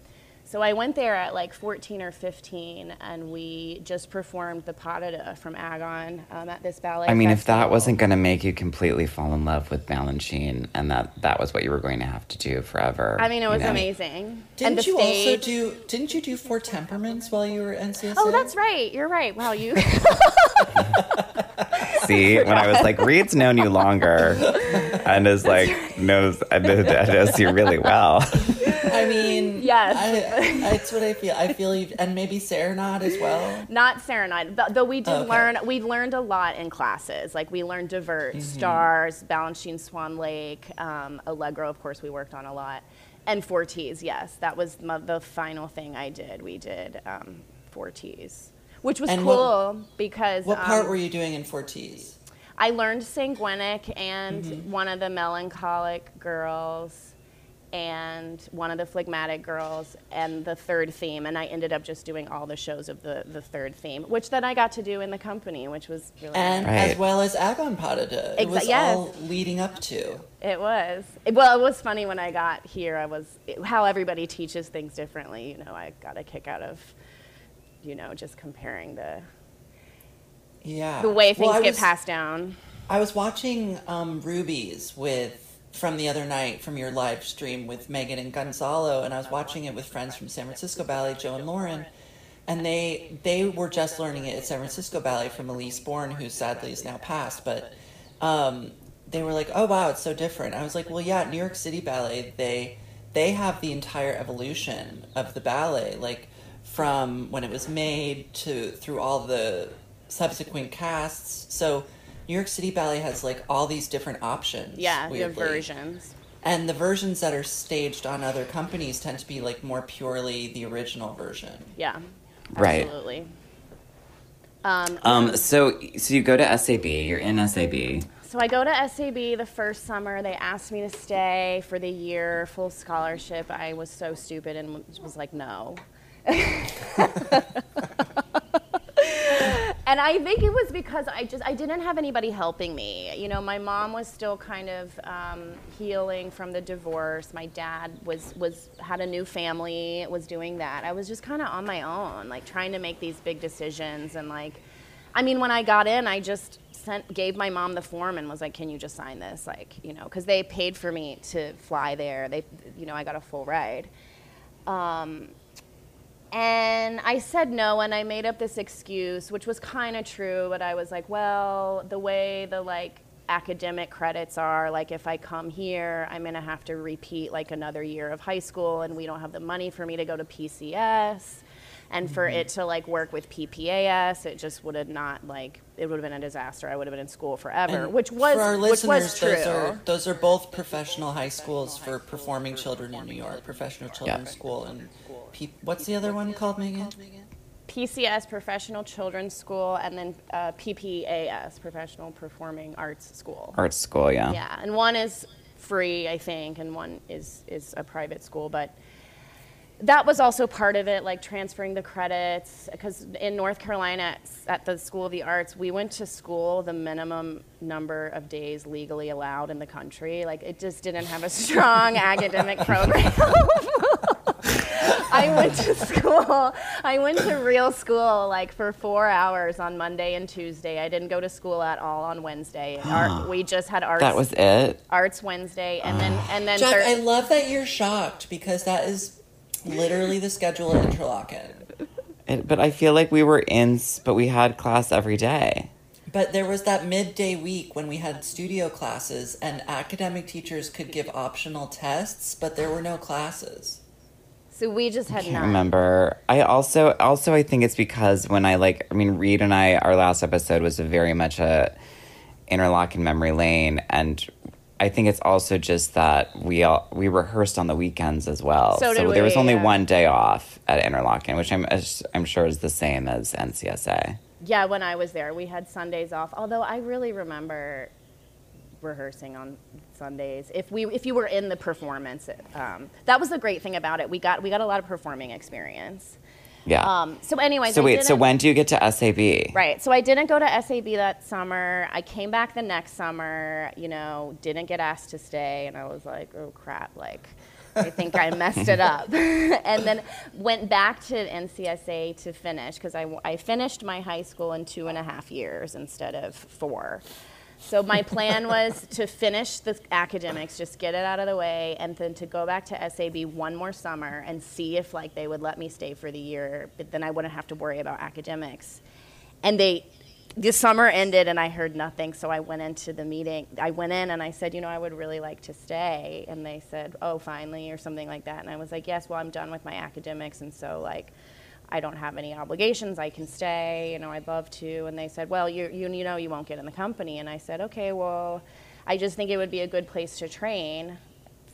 So I went there at like 14 or 15, and we just performed the pas de deux from Agon um, at this ballet. I mean, festival. if that wasn't going to make you completely fall in love with Balanchine, and that that was what you were going to have to do forever. I mean, it was you know? amazing. Didn't you stage... also do? Didn't you do Four Temperaments while you were at NCSA? Oh, that's right. You're right. Wow, you. See, when I was like, Reed's known you longer, and is like knows knows you really well. I mean, yes, I, that's what I feel. I feel, you, and maybe Serenade as well. Not Serenade, though we did okay. learn. We learned a lot in classes. Like we learned Divert, mm-hmm. Stars, Balanchine, Swan Lake, um, Allegro. Of course, we worked on a lot, and Four Forties. Yes, that was my, the final thing I did. We did um, Forties, which was and cool what, because. What part um, were you doing in Four Forties? I learned Sanguinic and mm-hmm. one of the melancholic girls and one of the phlegmatic girls and the third theme and i ended up just doing all the shows of the, the third theme which then i got to do in the company which was really and nice. as well as agon pas de deux it Exa- was yes. all leading up to. It was. Well it was funny when i got here i was how everybody teaches things differently you know i got a kick out of you know just comparing the yeah. the way things well, get was, passed down. I was watching um, rubies with from the other night from your live stream with Megan and Gonzalo, and I was watching it with friends from San Francisco Ballet, Joe and Lauren, and they they were just learning it at San Francisco Ballet from Elyse Borne, who sadly is now passed, but um, they were like, "Oh wow, it's so different." I was like, "Well, yeah, New York City Ballet they they have the entire evolution of the ballet, like from when it was made to through all the subsequent casts, so." New York City Ballet has like all these different options. Yeah, the versions. And the versions that are staged on other companies tend to be like more purely the original version. Yeah. Right. Absolutely. Um, um, so, so you go to SAB. You're in SAB. So I go to SAB the first summer. They asked me to stay for the year, full scholarship. I was so stupid and was like, no. and I think it was because I just I didn't have anybody helping me. You know, my mom was still kind of um, healing from the divorce. My dad was was had a new family, was doing that. I was just kind of on my own, like trying to make these big decisions and like. I mean, when I got in, I just sent gave my mom the form and was like, "Can you just sign this?" Like, you know, because they paid for me to fly there. They, you know, I got a full ride. Um, and I said no, and I made up this excuse, which was kind of true, but I was like, well, the way the like academic credits are, like if I come here, I'm gonna have to repeat like another year of high school, and we don't have the money for me to go to PCS. And for mm-hmm. it to like work with PPAS, it just would have not like it would have been a disaster. I would have been in school forever, and which was for our which was true. Those are, those are both professional high schools for performing children in New York, professional children's yeah. school and P- what's the other one called, Megan? PCS, Professional Children's School, and then uh, PPAS, Professional Performing Arts School. Art school, yeah. Yeah, and one is free, I think, and one is is a private school, but that was also part of it, like transferring the credits. Because in North Carolina, at the School of the Arts, we went to school the minimum number of days legally allowed in the country. Like, it just didn't have a strong academic program. I went to school. I went to real school like for four hours on Monday and Tuesday. I didn't go to school at all on Wednesday. Art, we just had arts. That was it. arts Wednesday, and then ah. and then Jack, Thur- I love that you're shocked because that is literally the schedule at Interlochen. it. But I feel like we were in, but we had class every day. But there was that midday week when we had studio classes and academic teachers could give optional tests, but there were no classes. So we just had can't none. remember. I also also I think it's because when I like I mean Reed and I our last episode was very much a Interlochen memory lane and I think it's also just that we all we rehearsed on the weekends as well. So did there was only yeah. one day off at Interlochen, which I'm I'm sure is the same as NCSA. Yeah, when I was there, we had Sundays off. Although I really remember rehearsing on Sundays. If we if you were in the performance, um, that was the great thing about it. We got we got a lot of performing experience. Yeah. Um, so, anyways, so wait, so when do you get to SAB? Right. So I didn't go to SAB that summer. I came back the next summer, you know, didn't get asked to stay. And I was like, oh crap, like, I think I messed it up. and then went back to NCSA to finish because I, I finished my high school in two and a half years instead of four. So my plan was to finish the academics, just get it out of the way, and then to go back to SAB one more summer and see if like they would let me stay for the year, but then I wouldn't have to worry about academics. And they, the summer ended and I heard nothing, so I went into the meeting. I went in and I said, you know, I would really like to stay, and they said, oh, finally, or something like that. And I was like, yes, well, I'm done with my academics, and so like. I don't have any obligations. I can stay. You know, I'd love to. And they said, well, you, you, you know, you won't get in the company. And I said, okay, well, I just think it would be a good place to train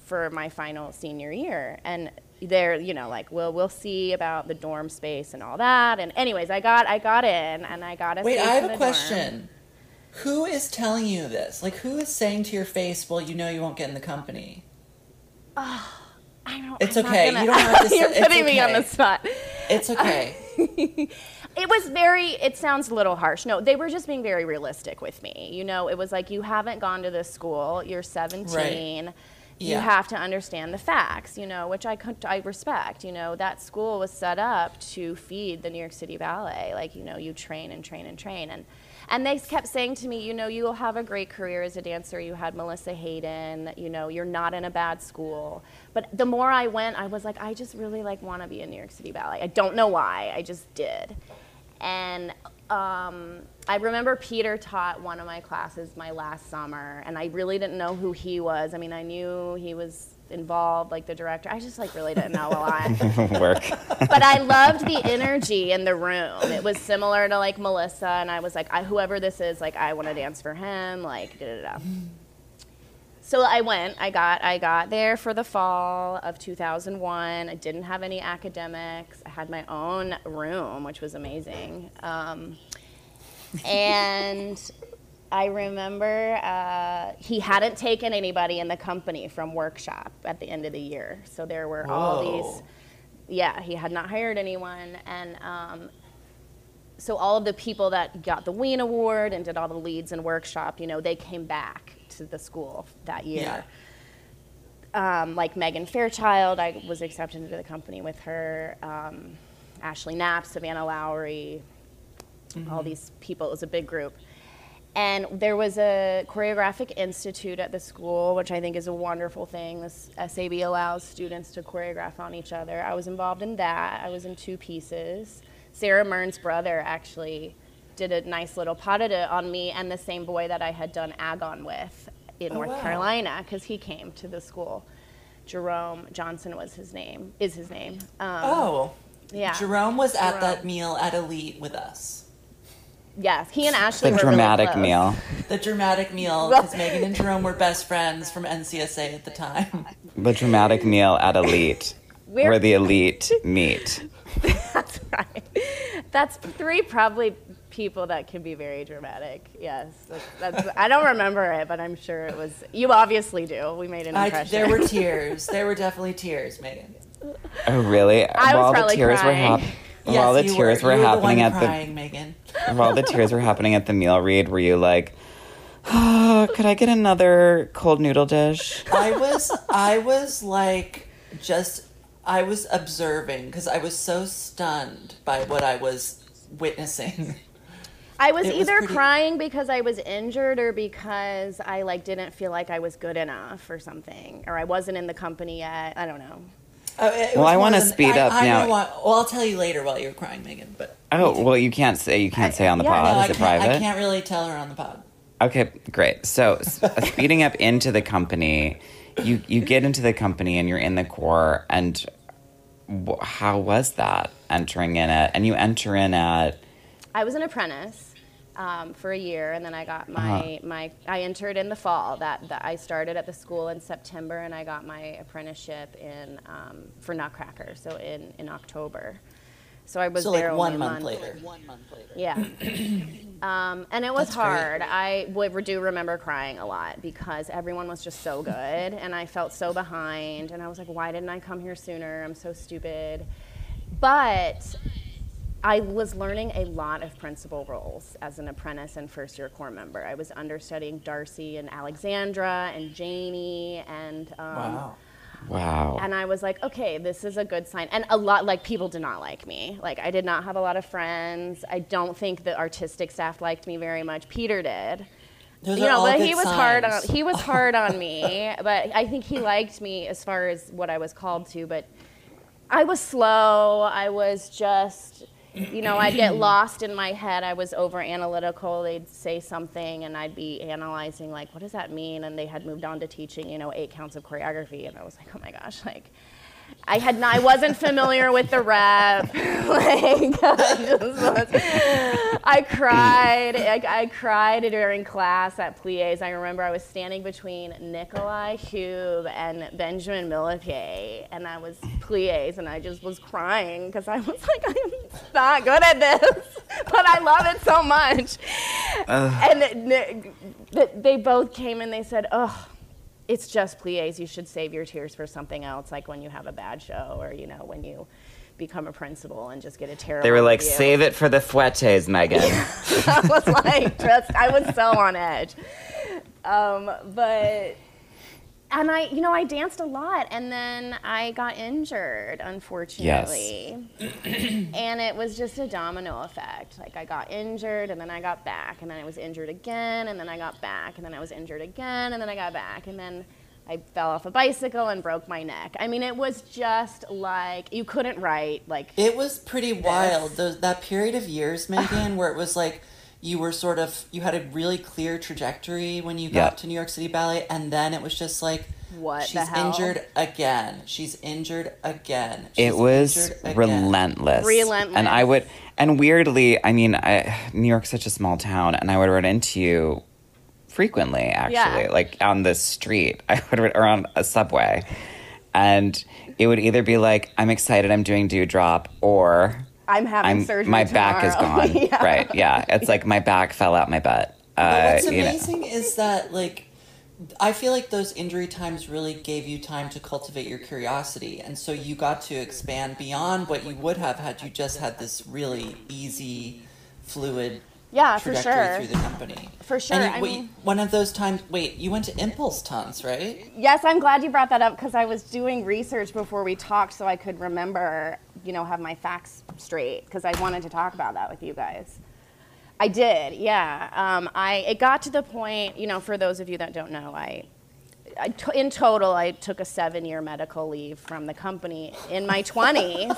for my final senior year. And they're, you know, like, well, we'll see about the dorm space and all that. And anyways, I got, I got in and I got a Wait, I have a the dorm. question. Who is telling you this? Like, who is saying to your face, well, you know you won't get in the company? oh, I don't, It's I'm okay. gonna- You don't have to You're putting me on the spot. It's okay. It was very, it sounds a little harsh. No, they were just being very realistic with me. You know, it was like, you haven't gone to this school, you're 17. You Yeah. have to understand the facts, you know, which I, could, I respect. You know, that school was set up to feed the New York City Ballet. Like, you know, you train and train and train. And, and they kept saying to me, you know, you will have a great career as a dancer. You had Melissa Hayden, you know, you're not in a bad school. But the more I went, I was like, I just really like want to be in New York City Ballet. I don't know why, I just did. And um, I remember Peter taught one of my classes my last summer, and I really didn't know who he was. I mean, I knew he was involved, like the director. I just like really didn't know a lot. Work. but I loved the energy in the room. It was similar to like Melissa, and I was like, I, whoever this is, like I want to dance for him, like da da da. So I went. I got. I got there for the fall of 2001. I didn't have any academics. I had my own room, which was amazing. Um, and I remember uh, he hadn't taken anybody in the company from workshop at the end of the year. So there were all these. Yeah, he had not hired anyone, and um, so all of the people that got the Wien Award and did all the leads in workshop, you know, they came back to the school that year. Um, like Megan Fairchild, I was accepted into the company with her. Um, Ashley Knapp, Savannah Lowery, all these people. It was a big group. And there was a choreographic institute at the school, which I think is a wonderful thing. This SAB allows students to choreograph on each other. I was involved in that. I was in two pieces. Sara Mearns' brother actually did a nice little pas de deux on me and the same boy that I had done Agon with in Oh, North wow. Carolina because he came to the school. Jerome Johnson was his name, is his name. Um, Oh. yeah. Jerome was at that meal at Elite with us. Yes, he and Ashley The were dramatic really close. meal. The dramatic meal, because Megan and Jerome were best friends from NCSA at the time. The dramatic meal at Elite, We're- where the elite meet. That's right. That's three probably people that can be very dramatic. Yes, that's, that's, I don't remember it, but I'm sure it was. You obviously do. We made an I, impression. there were tears. There were definitely tears, Megan. Oh, really? I was while the probably tears were crying. hap- while the tears were, were, were happening the at one crying, Megan. the while the tears were happening at the meal read, were you like, oh, could I get another cold noodle dish? I was I was like just I was observing because I was so stunned by what I was witnessing. I was It was either pretty- crying because I was injured or because I like didn't feel like I was good enough or something, or I wasn't in the company yet. I don't know. Oh, Well, I wanna speed I- up I now. know what- well, I'll tell you later while you're crying, Megan. But Oh, well, you can't say you can't say on the yeah, pod. no, Is it private? I can't really tell her on the pod. Okay, great. So speeding up into the company, you you get into the company and you're in the core. And wh- how was that entering in it? And you enter in at I was an apprentice um, for a year, and then I got my Uh-huh. my. I entered in the fall. That, that I started at the school in September, and I got my apprenticeship in um, for Nutcracker, so in in October. So I was So there like one month month. later. One month later. Yeah. um, and it was That's great. hard. I would, do remember crying a lot because everyone was just so good and I felt so behind. And I was like, why didn't I come here sooner? I'm so stupid. But I was learning a lot of principal roles as an apprentice and first year core member. I was understudying Darci and Alexandra and Janie and. Um, Wow. wow. and I was like, okay, this is a good sign. And a lot, like, people did not like me. Like, I did not have a lot of friends. I don't think the artistic staff liked me very much. Peter did. Those you know, but he was hard on he was hard on me. But I think he liked me as far as what I was called to. But I was slow. I was just, you know, I'd get lost in my head. I was over analytical. They'd say something, and I'd be analyzing, like, what does that mean? And they had moved on to teaching, you know, eight counts of choreography, and I was like, oh my gosh, like. I had not, I wasn't familiar with the rep. like, I, just was- I cried. I, I cried during class at Plies. I remember I was standing between Nikolaj Hübbe and Benjamin Millepied, and I was Plies, and I just was crying because I was like, I'm not good at this, but I love it so much. And it- th- they both came and they said, oh, it's just plies. You should save your tears for something else, like when you have a bad show or, you know, when you become a principal and just get a terrible they were like, review. save it for the fouettes, Megan. I was like, just, I was so on edge. Um, but, and I, you know, I danced a lot and then I got injured, unfortunately. Yes. and it was just a domino effect. Like I got injured and then I got back and then I was injured again and then I got back and then I was injured again and then I got back and then I fell off a bicycle and broke my neck. I mean, it was just like you couldn't write like It was pretty wild. Those, that period of years, Megan, where it was like you were sort of you had a really clear trajectory when you got Yeah. to New York City Ballet, and then it was just like What the she's hell? injured again. She's injured again. it was again. relentless. Relentless. And I would, and weirdly, I mean, I, New York's such a small town, and I would run into you frequently, actually, Yeah. like on the street, I would or on a subway, and it would either be like, "I'm excited, I'm doing Dewdrop," or I'm having I'm surgery. my back is gone. Yeah. Right? Yeah, it's like my back fell out my butt. But Uh, what's you know. amazing is that like I feel like those injury times really gave you time to cultivate your curiosity, and so you got to expand beyond what you would have had you just had this really easy, fluid Yeah, for sure. through the company. For sure, And you, I wait, mean- one of those times. Wait, you went to ImPulsTanz, right? Yes, I'm glad you brought that up because I was doing research before we talked so I could remember, you know, have my facts straight because I wanted to talk about that with you guys. I did, yeah. Um, I it got to the point, you know, for those of you that don't know, I, I t- in total I took a seven-year medical leave from the company in my 20s,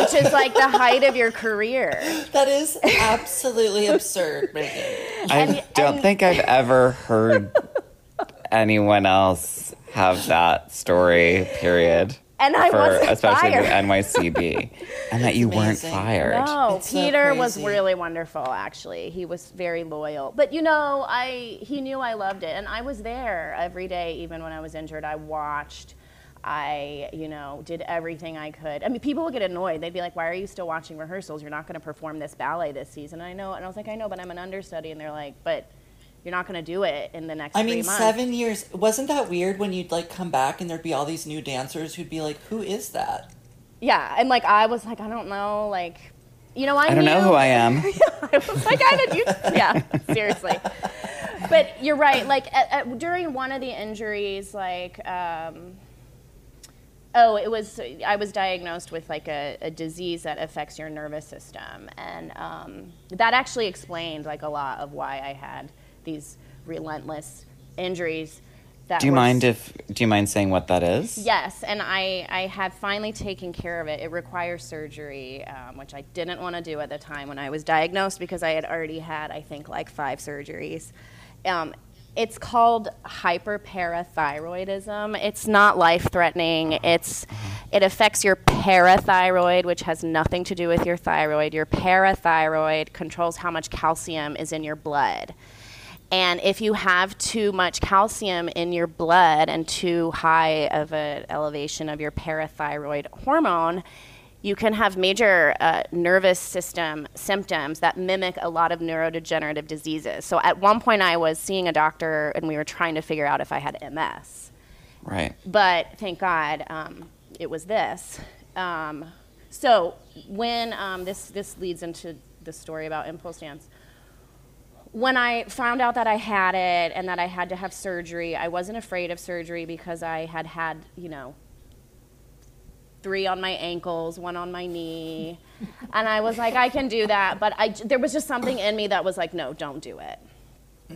which is like the height of your career. That is absolutely absurd, Megan. I and- don't and- think I've ever heard anyone else have that story. Period. And I for wasn't especially fired. the NYCB, and that you weren't fired. No, It's so Peter was really wonderful. Actually, he was very loyal. But you know, I he knew I loved it, and I was there every day, even when I was injured. I watched. I, you know, did everything I could. I mean, people would get annoyed. They'd be like, "Why are you still watching rehearsals? You're not going to perform this ballet this season." And I know, and I was like, "I know, but I'm an understudy." And they're like, "But you're not going to do it in the next." I three mean, months. seven years. Wasn't that weird when you'd like come back and there'd be all these new dancers who'd be like, "Who is that?" Yeah, and like I was like, I don't know, like, you know, I, I don't know who I am. I was like, I did you? Yeah, seriously. But you're right. Like at, at, during one of the injuries, like, um, oh, it was I was diagnosed with like a, a disease that affects your nervous system, and um, that actually explained like a lot of why I had these relentless injuries. That Do you mind if do you mind saying what that is? Yes, and I, I have finally taken care of it. It requires surgery, um, which I didn't want to do at the time when I was diagnosed because I had already had, I think, like five surgeries. Um, it's called hyperparathyroidism. It's not life threatening. It's it affects your parathyroid, which has nothing to do with your thyroid. Your parathyroid controls how much calcium is in your blood. And if you have too much calcium in your blood and too high of an elevation of your parathyroid hormone, you can have major uh, nervous system symptoms that mimic a lot of neurodegenerative diseases. So at one point, I was seeing a doctor and we were trying to figure out if I had MS. Right. But thank God um, it was this. Um, so when um, this this leads into the story about ImPulsTanz. When I found out that I had it and that I had to have surgery, I wasn't afraid of surgery because I had had, you know, three on my ankles, one on my knee. and I was like, I can do that. But I, there was just something in me that was like, no, don't do it.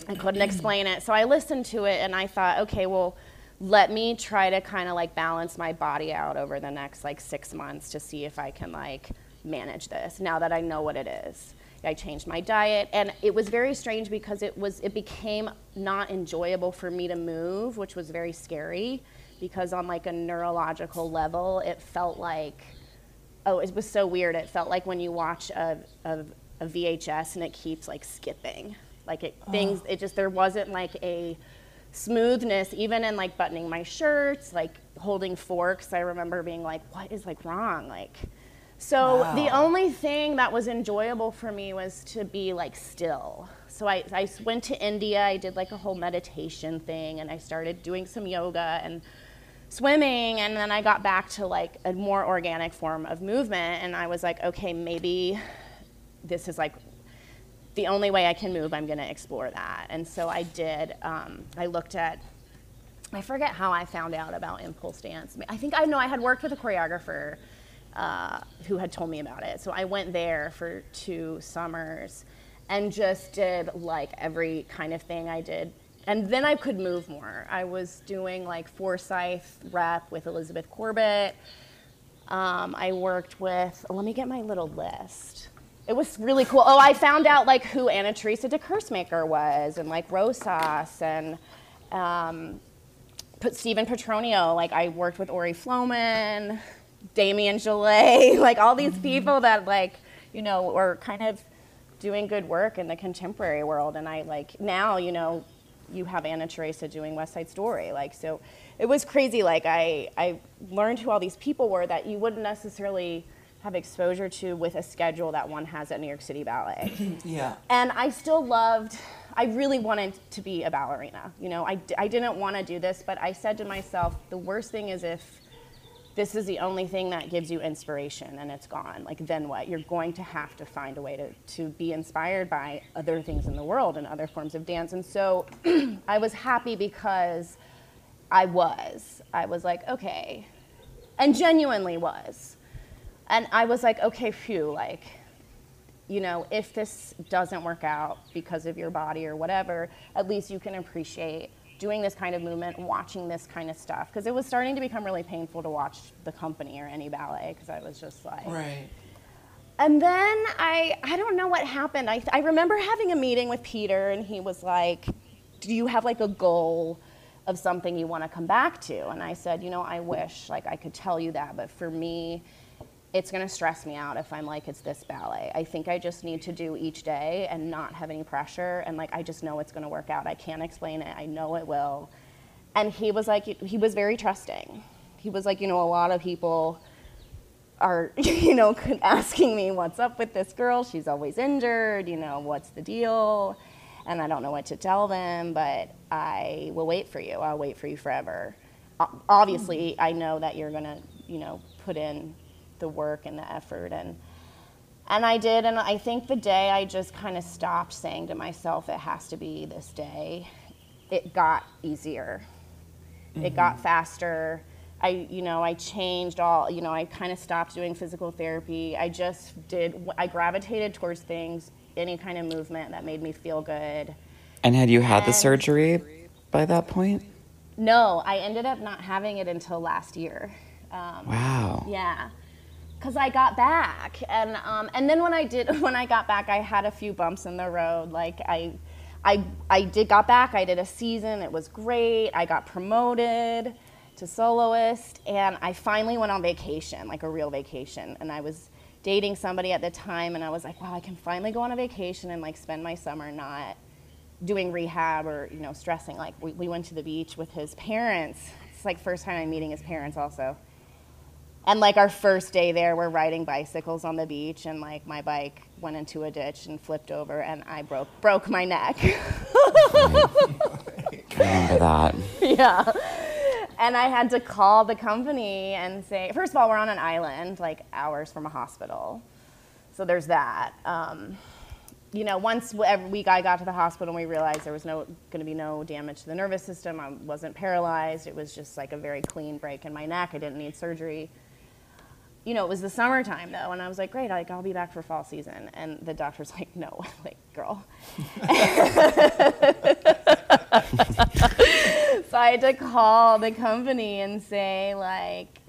I couldn't explain it. So I listened to it and I thought, okay, well, let me try to kind of like balance my body out over the next like six months to see if I can like manage this now that I know what it is. I changed my diet and it was very strange because it was it became not enjoyable for me to move, which was very scary because on like a neurological level, it felt like oh, it was so weird. It felt like when you watch a, a, a VHS and it keeps like skipping. Like it ah. things it just there wasn't like a smoothness even in like buttoning my shirts, like holding forks. I remember being like, what is like wrong? Like so the only thing that was enjoyable for me was to be like still. So I, I went to India, I did like a whole meditation thing, and I started doing some yoga and swimming, and then I got back to like a more organic form of movement, and I was like, okay, maybe this is like the only way I can move, I'm gonna explore that. And so I did. Um, I looked at I forget how I found out about ImPulsTanz. I think I know I had worked with a choreographer uh, who had told me about it. So I went there for two summers and just did like every kind of thing I did. And then I could move more. I was doing like Forsythe rep with Elizabeth Corbett. Um, I worked with, let me get my little list. It was really cool. Oh, I found out like who Anna Teresa De Keersmaeker was and like Rosas and um, put Stephen Petronio. Like I worked with Ori Flomin, Damien Jalet, like all these mm-hmm. people that like, you know, were kind of doing good work in the contemporary world. And I like now, you know, you have Anna Teresa doing West Side Story. Like so it was crazy. Like I, I learned who all these people were that you wouldn't necessarily have exposure to with a schedule that one has at New York City Ballet Yeah. and I still loved. I really wanted to be a ballerina. You know, I, I didn't want to do this, but I said to myself, the worst thing is if this is the only thing that gives you inspiration and it's gone. Like, then what? You're going to have to find a way to, to be inspired by other things in the world and other forms of dance. And so I was happy because I was. I was like, okay, and genuinely was. And I was like, okay, phew, like, you know, if this doesn't work out because of your body or whatever, at least you can appreciate doing this kind of movement, watching this kind of stuff. Because it was starting to become really painful to watch the company or any ballet because I was just like. Right. And then I, I don't know what happened. I, I remember having a meeting with Peter, and he was like, Do you have like a goal of something you want to come back to? And I said, You know, I wish like I could tell you that, but for me, it's going to stress me out if I'm like, it's this ballet. I think I just need to do each day and not have any pressure. And like, I just know it's going to work out. I can't explain it. I know it will. And he was like, he was very trusting. He was like, you know, a lot of people are, you know, asking me what's up with this girl. She's always injured. You know, what's the deal? And I don't know what to tell them, but I will wait for you. I'll wait for you forever. Obviously, I know that you're gonna, you know, put in the work and the effort. And and I did and I think the day I just kind of stopped saying to myself it has to be this day it got easier. Mm-hmm. it got faster. I you know I changed all you know I kind of stopped doing physical therapy. I just did I gravitated towards things any kind of movement that made me feel good. And had you had and the surgery by that point? No I ended up not having it until last year. Um, wow. yeah because I got back, and um, and then when I did when I got back, I had a few bumps in the road. Like I, I I did got back. I did a season. It was great. I got promoted to soloist, and I finally went on vacation, like a real vacation. And I was dating somebody at the time, and I was like, wow, I can finally go on a vacation and like spend my summer not doing rehab or you know stressing. Like we, we went to the beach with his parents. It's like first time I'm meeting his parents also and like our first day there we're riding bicycles on the beach and like my bike went into a ditch and flipped over and i broke broke my neck. Remember that. Yeah. And i had to call the company and say first of all we're on an island like hours from a hospital. So there's that. Um, you know once every week i got to the hospital and we realized there was no going to be no damage to the nervous system. I wasn't paralyzed. It was just like a very clean break in my neck. I didn't need surgery you know, it was the summertime though, and I was like, great, like I'll be back for fall season. And the doctor's like, no, like, girl. so I had to call the company and say, like,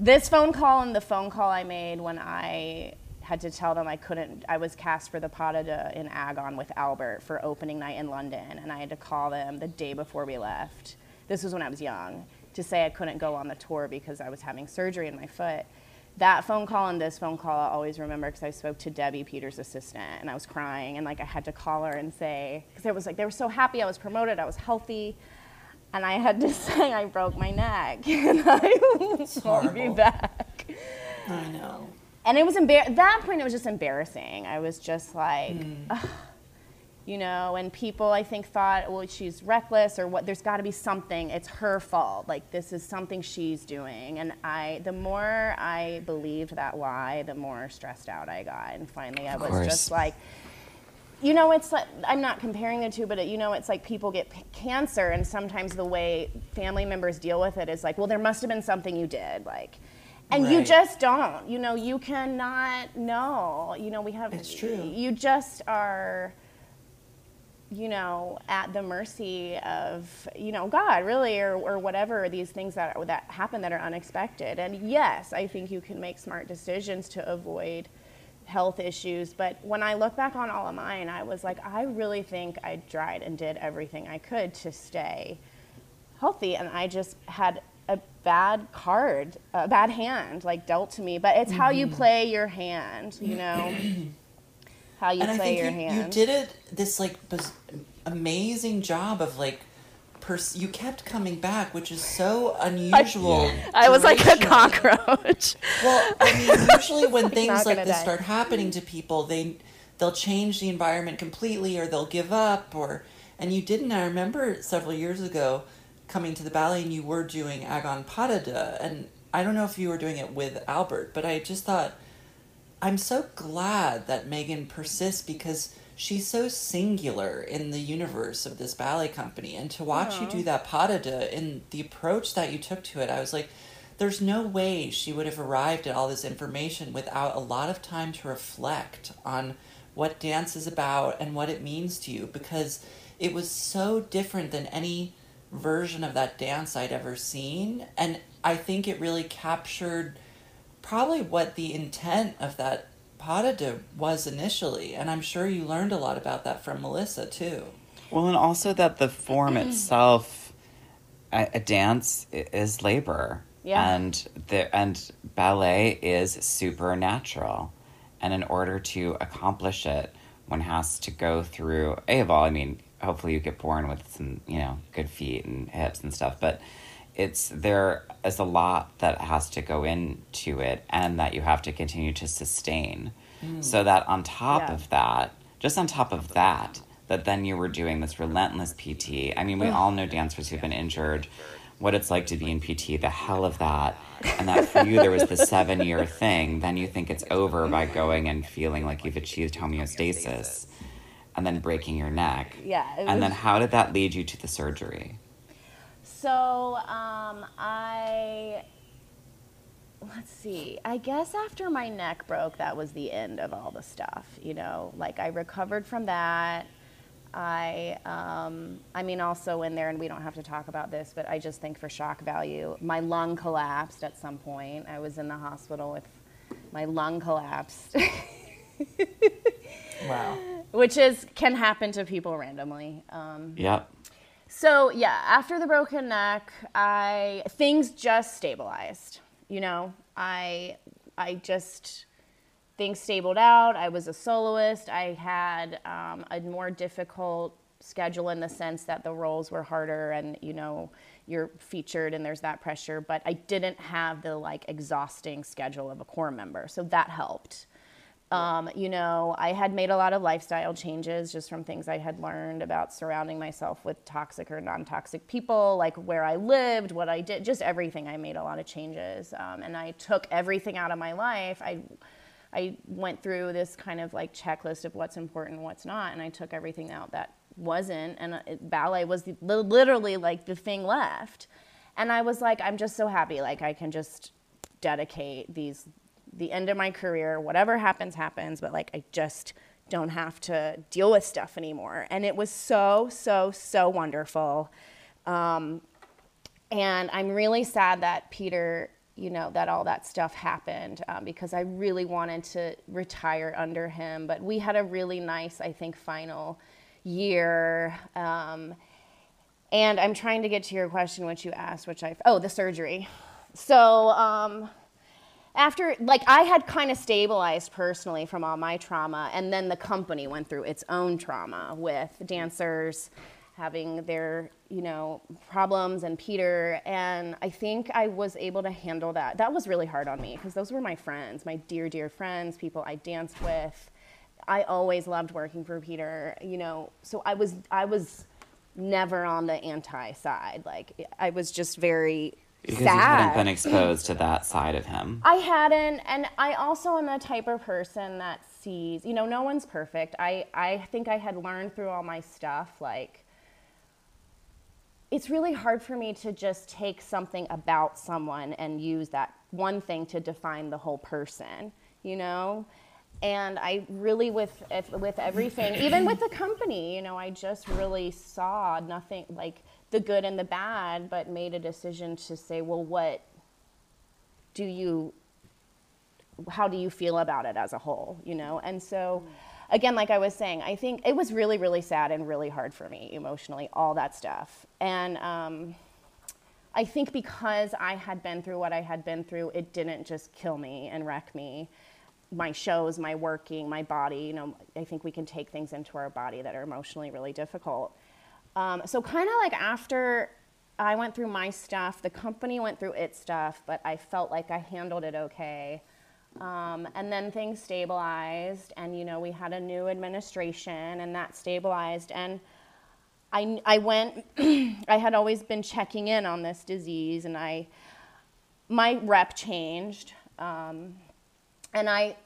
this phone call and the phone call I made when I had to tell them I couldn't, I was cast for the Pas de in Agon with Albert for opening night in London, and I had to call them the day before we left. This was when I was young to say I couldn't go on the tour because I was having surgery in my foot. That phone call and this phone call I always remember because I spoke to Debbie Peters' assistant and I was crying and like I had to call her and say because it was like they were so happy I was promoted I was healthy and I had to say I broke my neck and I won't be back. I know. And it was embar- that point it was just embarrassing. I was just like. Mm you know and people i think thought well she's reckless or what there's got to be something. It's her fault. Like this is something she's doing. And i the more i believed that lie the more stressed out i got. And finally i was just like you know it's like i'm not comparing the two but it, you know it's like people get p- cancer and sometimes the way family members deal with it is like well there must have been something you did. Like and right. you just don't. You know you cannot know. You know we have it's true. you just are you know, at the mercy of, you know, God, really, or, or whatever these things that, that happen that are unexpected. And yes, I think you can make smart decisions to avoid health issues. But when I look back on all of mine, I was like, I really think I tried and did everything I could to stay healthy. And I just had a bad card, a bad hand, like dealt to me. But it's mm-hmm. how you mm-hmm. play your hand, you know. how you and play your you, hand. You did it this like amazing job of like pers- you kept coming back, which is so unusual. I, I was like a cockroach. Well, I mean, usually when things like this die. start happening to people, they they'll change the environment completely, or they'll give up, or and you didn't. I remember several years ago coming to the ballet, and you were doing Agon Pas de deux, and I don't know if you were doing it with Albert, but I just thought I'm so glad that Megan persists because she's so singular in the universe of this ballet company. And to watch Aww. you do that pas de deux and the approach that you took to it, I was like, there's no way she would have arrived at all this information without a lot of time to reflect on what dance is about and what it means to you because it was so different than any version of that dance I'd ever seen. And I think it really captured probably what the intent of that pas de was initially. And I'm sure you learned a lot about that from Melissa too. Well, and also that the form mm-hmm. itself, a, a, dance is labor. Yeah. And the and ballet is supernatural. And in order to accomplish it, one has to go through a of all, I mean, hopefully you get born with some, you know, good feet and hips and stuff, but it's there is a lot that has to go into it and that you have to continue to sustain. So that on top Yeah. of that, just on top of that, that then you were doing this relentless PT. I mean, we all know dancers who've been injured, what it's like to be in PT, the hell of that. And that for you, there was the seven year thing. Then you think it's over by going and feeling like you've achieved homeostasis and then breaking your neck. Yeah, And then how did that lead you to the surgery? So um, I let's see. I guess after my neck broke, that was the end of all the stuff. You know, like I recovered from that. I, um, I mean, also in there, and we don't have to talk about this, but I just think for shock value, my lung collapsed at some point. I was in the hospital with my lung collapsed, Wow. which is can happen to people randomly. Um, Yep. So yeah, after the broken neck, I things just stabilized. You know, I I just things stabled out. I was a soloist. I had um, a more difficult schedule in the sense that the roles were harder, and you know you're featured and there's that pressure. But I didn't have the like exhausting schedule of a core member, so that helped. Um, you know, I had made a lot of lifestyle changes just from things I had learned about surrounding myself with toxic or non toxic people, like where I lived, what I did, just everything. I made a lot of changes. Um, and I took everything out of my life. I, I went through this kind of like checklist of what's important what's not. And I took everything out that wasn't. And it, ballet was the, literally like the thing left. And I was like, I'm just so happy. Like, I can just dedicate these the end of my career whatever happens happens but like i just don't have to deal with stuff anymore. And it was so so so wonderful. Um, and i'm really sad that peter you know that all that stuff happened um, because i really wanted to retire under him. But we had a really nice i think final year um, and i'm trying to get to your question which you asked which i oh the surgery. So um, after like i had kind of stabilized personally from all my trauma and then the company went through its own trauma with dancers having their you know problems and peter and i think i was able to handle that. That was really hard on me because those were my friends my dear dear friends people i danced with. I always loved working for peter you know so i was i was never on the anti side like i was just very Because sad you hadn't been exposed to that side of him. I hadn't, and I also am the type of person that sees, you know, no one's perfect. I, I think I had learned through all my stuff, like, it's really hard for me to just take something about someone and use that one thing to define the whole person, you know? And I really, with, if, with everything, even with the company, you know, I just really saw nothing like the good and the bad, but made a decision to say, well, what do you how do you feel about it as a whole you know? And so again like i was saying i think it was really really sad and really hard for me emotionally all that stuff. And um, i think because i had been through what i had been through it didn't just kill me and wreck me. My shows my working my body you know i think we can take things into our body that are emotionally really difficult um, so kind of like after I went through my stuff, the company went through its stuff, but I felt like I handled it okay. Um, and then things stabilized, and you know we had a new administration, and that stabilized. And I, I went. I had always been checking in on this disease, and I, my rep changed, um, and I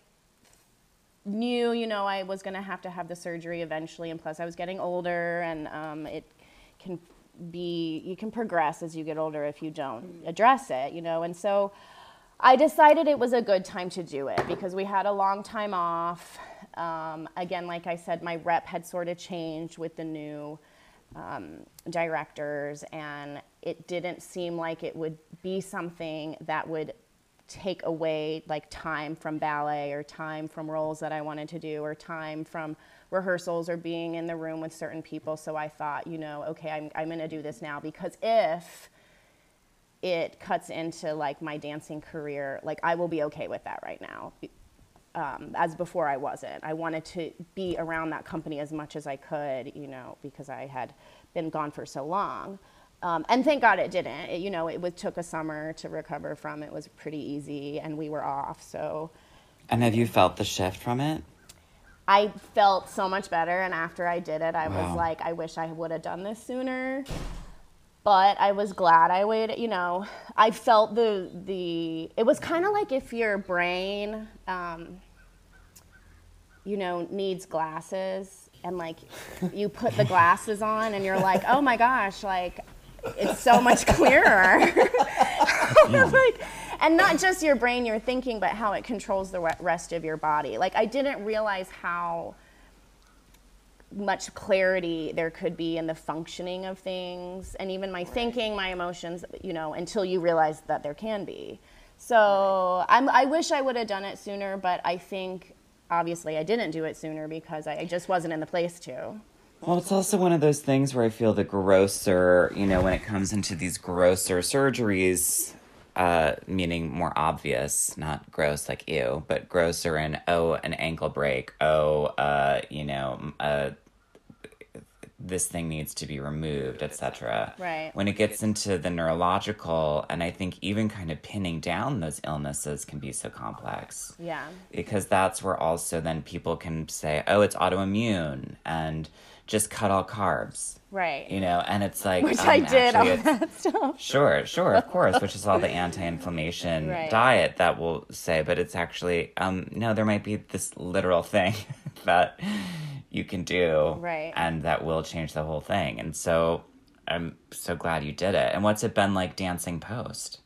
knew, you know, I was going to have to have the surgery eventually, and plus I was getting older, and um, it can be you can progress as you get older if you don't address it, you know, and so I decided it was a good time to do it because we had a long time off. Um, again, like I said, my rep had sort of changed with the new um, directors, and it didn't seem like it would be something that would take away like time from ballet or time from roles that I wanted to do or time from rehearsals or being in the room with certain people. So I thought, you know, okay, I'm, I'm going to do this now because if it cuts into like my dancing career, like I will be okay with that right now. Um, as before, I wasn't. I wanted to be around that company as much as I could, you know, because I had been gone for so long. Um, and thank God it didn't. It, you know, it was, took a summer to recover from. It was pretty easy, and we were off. So And have you felt the shift from it? I felt so much better. And after I did it, I Wow. was like, I wish I would have done this sooner. But I was glad I waited. You know, I felt the the. It was kind of like if your brain, um, you know, needs glasses, and like you put the glasses on, and you're like, oh my gosh, like it's so much clearer. like, and not just your brain, your thinking, but how it controls the rest of your body. Like I didn't realize how much clarity there could be in the functioning of things and even my thinking my emotions you know until you realize that there can be. So I'm, i wish i would have done it sooner but i think obviously i didn't do it sooner because i, I just wasn't in the place to Well, it's also one of those things where I feel the grosser, you know, when it comes into these grosser surgeries, uh, meaning more obvious, not gross like ew, but grosser in, oh, an ankle break, oh, uh, you know, uh, this thing needs to be removed, etc. Right. When it gets into the neurological, and I think even kind of pinning down those illnesses can be so complex yeah because that's where also then people can say, oh, it's autoimmune and just cut all carbs, right you know, and it's like, which um, i did all that stuff Sure, sure, of course, which is all the anti-inflammation Right. diet that will say, but it's actually um no, there might be this literal thing that you can do, Right. and that will change the whole thing. And so I'm so glad you did it. And what's it been like dancing post?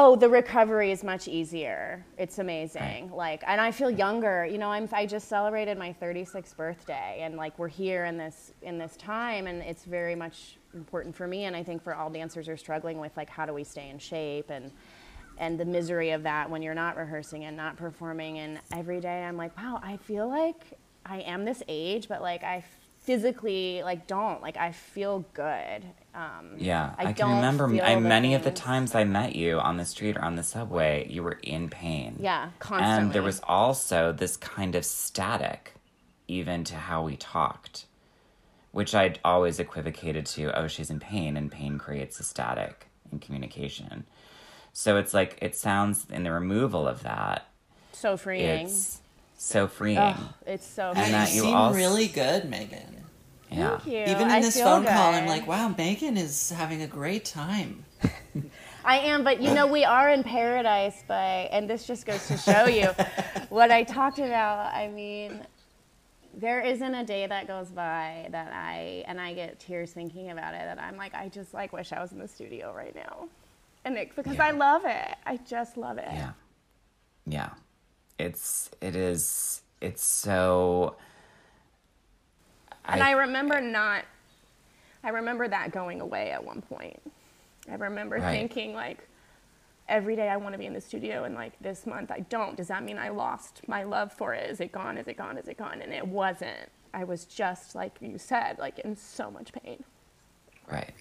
Oh, the recovery is much easier. It's amazing. Like, and I feel younger. You know, I'm I just celebrated my 36th birthday, and like we're here in this in this time, and it's very much important for me, and I think for all dancers who are struggling with like how do we stay in shape and and the misery of that when you're not rehearsing and not performing, and every day I'm like, wow, I feel like I am this age, but like I physically like don't like I feel good. Um, Yeah, I, can don't remember I, many of the times I met you on the street or on the subway, you were in pain. Yeah, constantly. And there was also this kind of static, even to how we talked, which I'd always equivocated to oh, she's in pain, and pain creates a static in communication. So it's like, it sounds in the removal of that, so freeing. it's so freeing. Ugh, it's so And And that you you seem also- really good, Megan. yeah. Thank you. Even in I this feel phone call, I'm like, wow, Megan is having a great time. I am, but you know, we are in paradise by, and this just goes to show you what I talked about. I mean, there isn't a day that goes by that I, and I get tears thinking about it, that I'm like, I just like wish I was in the studio right now. And it, because Yeah. I love it. I just love it. Yeah. Yeah. It's, it is, it's so. And I remember not, I remember that going away at one point. I remember Right. thinking, like, every day I want to be in the studio, and like this month I don't. Does that mean I lost my love for it? Is it gone? Is it gone? Is it gone? And it wasn't. I was just, like you said, like in so much pain. Right.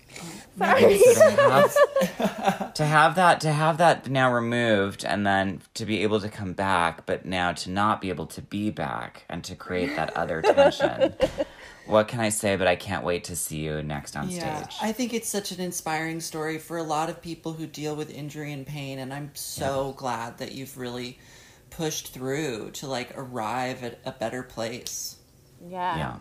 Sorry. So to have, to have that to have that now removed and then to be able to come back but now to not be able to be back and to create that other tension what can i say but i can't wait to see you next on Yeah, stage I think it's such an inspiring story for a lot of people who deal with injury and pain, and I'm so glad that you've really pushed through to like arrive at a better place. yeah. yeah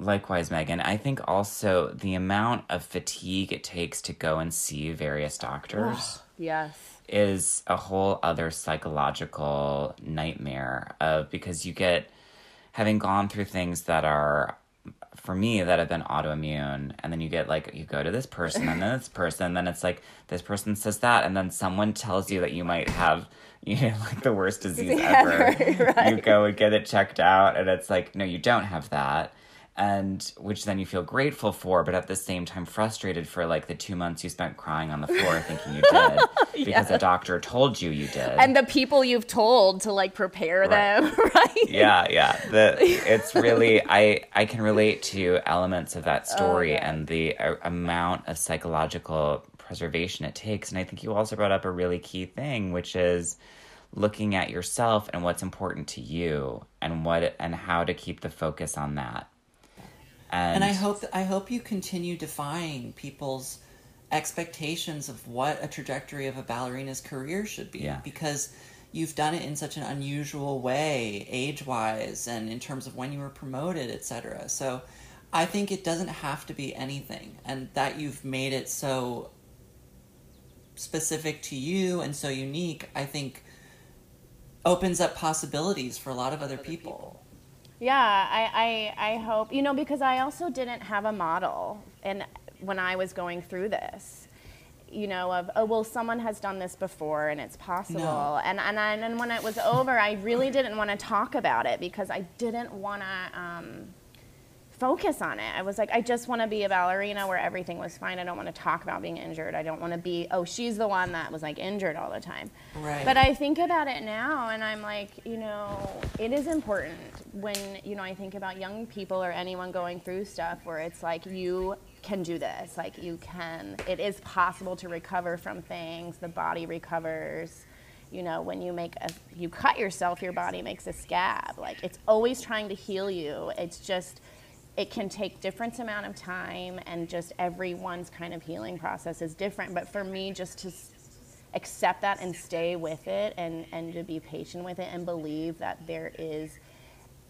likewise megan i think also the amount of fatigue it takes to go and see various doctors Yes. is a whole other psychological nightmare of because you get having gone through things that are for me that have been autoimmune and then you get like you go to this person and then this person and then it's like this person says that and then someone tells you that you might have you know like the worst disease ever Right. you go and get it checked out and it's like no you don't have that and which then you feel grateful for but at the same time frustrated for like the two months you spent crying on the floor thinking you did because a doctor told you you did. And the people you've told to like prepare them, right? yeah yeah. The it's really i i can relate to elements of that story yeah. and the uh, amount of psychological preservation it takes. And i think you also brought up a really key thing which is looking at yourself and what's important to you and what and how to keep the focus on that and, And I hope I hope you continue defying people's expectations of what a trajectory of a ballerina's career should be. Yeah. because you've done it in such an unusual way age wise and in terms of when you were promoted etc so i think it doesn't have to be anything and that you've made it so specific to you and so unique i think opens up possibilities for a lot of other people Yeah, I, I, I hope, you know, because I also didn't have a model and when I was going through this, you know, of, oh, well, someone has done this before and it's possible. No. And, and, I, and when it was over, I really didn't want to talk about it because I didn't want to um, focus on it. I was like, I just want to be a ballerina where everything was fine. I don't want to talk about being injured. I don't want to be, oh, she's the one that was like injured all the time. Right. But I think about it now and I'm like, you know, it is important when, you know, I think about young people or anyone going through stuff where it's like you can do this. Like you can, it is possible to recover from things. The body recovers. You know, when you make a, you cut yourself, your body makes a scab. Like it's always trying to heal you. It's just, it can take different amount of time and just everyone's kind of healing process is different. But for me, just to accept that and stay with it and, and to be patient with it and believe that there is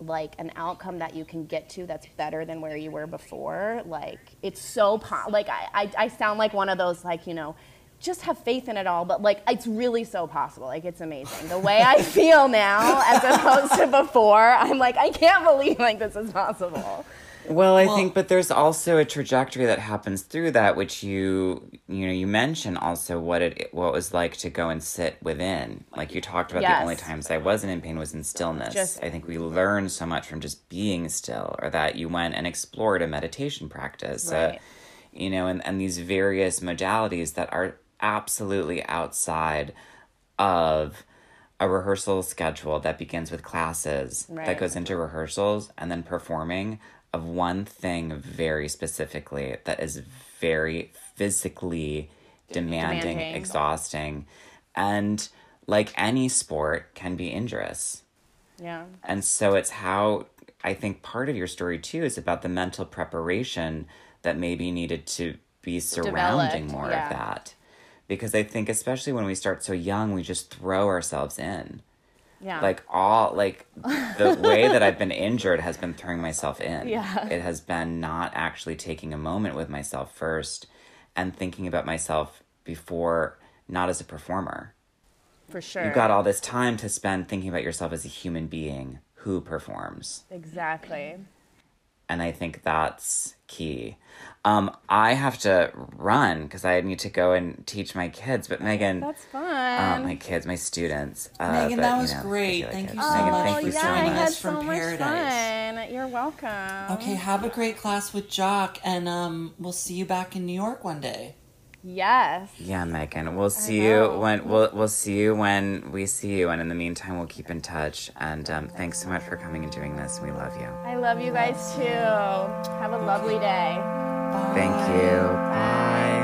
like an outcome that you can get to that's better than where you were before like it's so po- like I, I i sound like one of those like you know just have faith in it all but like it's really so possible like it's amazing. The way i feel now as opposed to before i'm like i can't believe like this is possible Well, I Well- think, but there's also a trajectory that happens through that, which you, you know, you mentioned also what it, what it was like to go and sit within. Like you talked about, the only times I wasn't in pain was in stillness. Just- I think we learned so much from just being still, or that you went and explored a meditation practice, uh, Right. you know, and and these various modalities that are absolutely outside of a rehearsal schedule that begins with classes that goes into rehearsals and then performing of one thing very specifically that is very physically demanding, Demanding. exhausting, and like any sport can be injurious. yeah And so it's how I think part of your story too is about the mental preparation that maybe needed to be surrounding Developed, more yeah. of that. Because I think especially when we start so young, we just throw ourselves in. Yeah Like all like the way that I've been injured has been throwing myself in. Yeah. It has been not actually taking a moment with myself first and thinking about myself before not as a performer. for sure You've got all this time to spend thinking about yourself as a human being who performs. exactly And I think that's key. Um, I have to run because I need to go and teach my kids. But Megan, that's uh, fun my kids, my students. Uh, Megan, but, that you was know, great. like Thank I- you so Megan, much thank for you so yeah, I joining much. had us from so much Paradise. fun. You're welcome. Okay, have a great class with Jock, and um, we'll see you back in New York one day. Yes. Yeah, Megan. We'll see you when we'll we'll see you when we see you, and in the meantime, we'll keep in touch. And um, thanks so much for coming and doing this. We love you. I love you guys too. Have a lovely day. Thank you. Bye.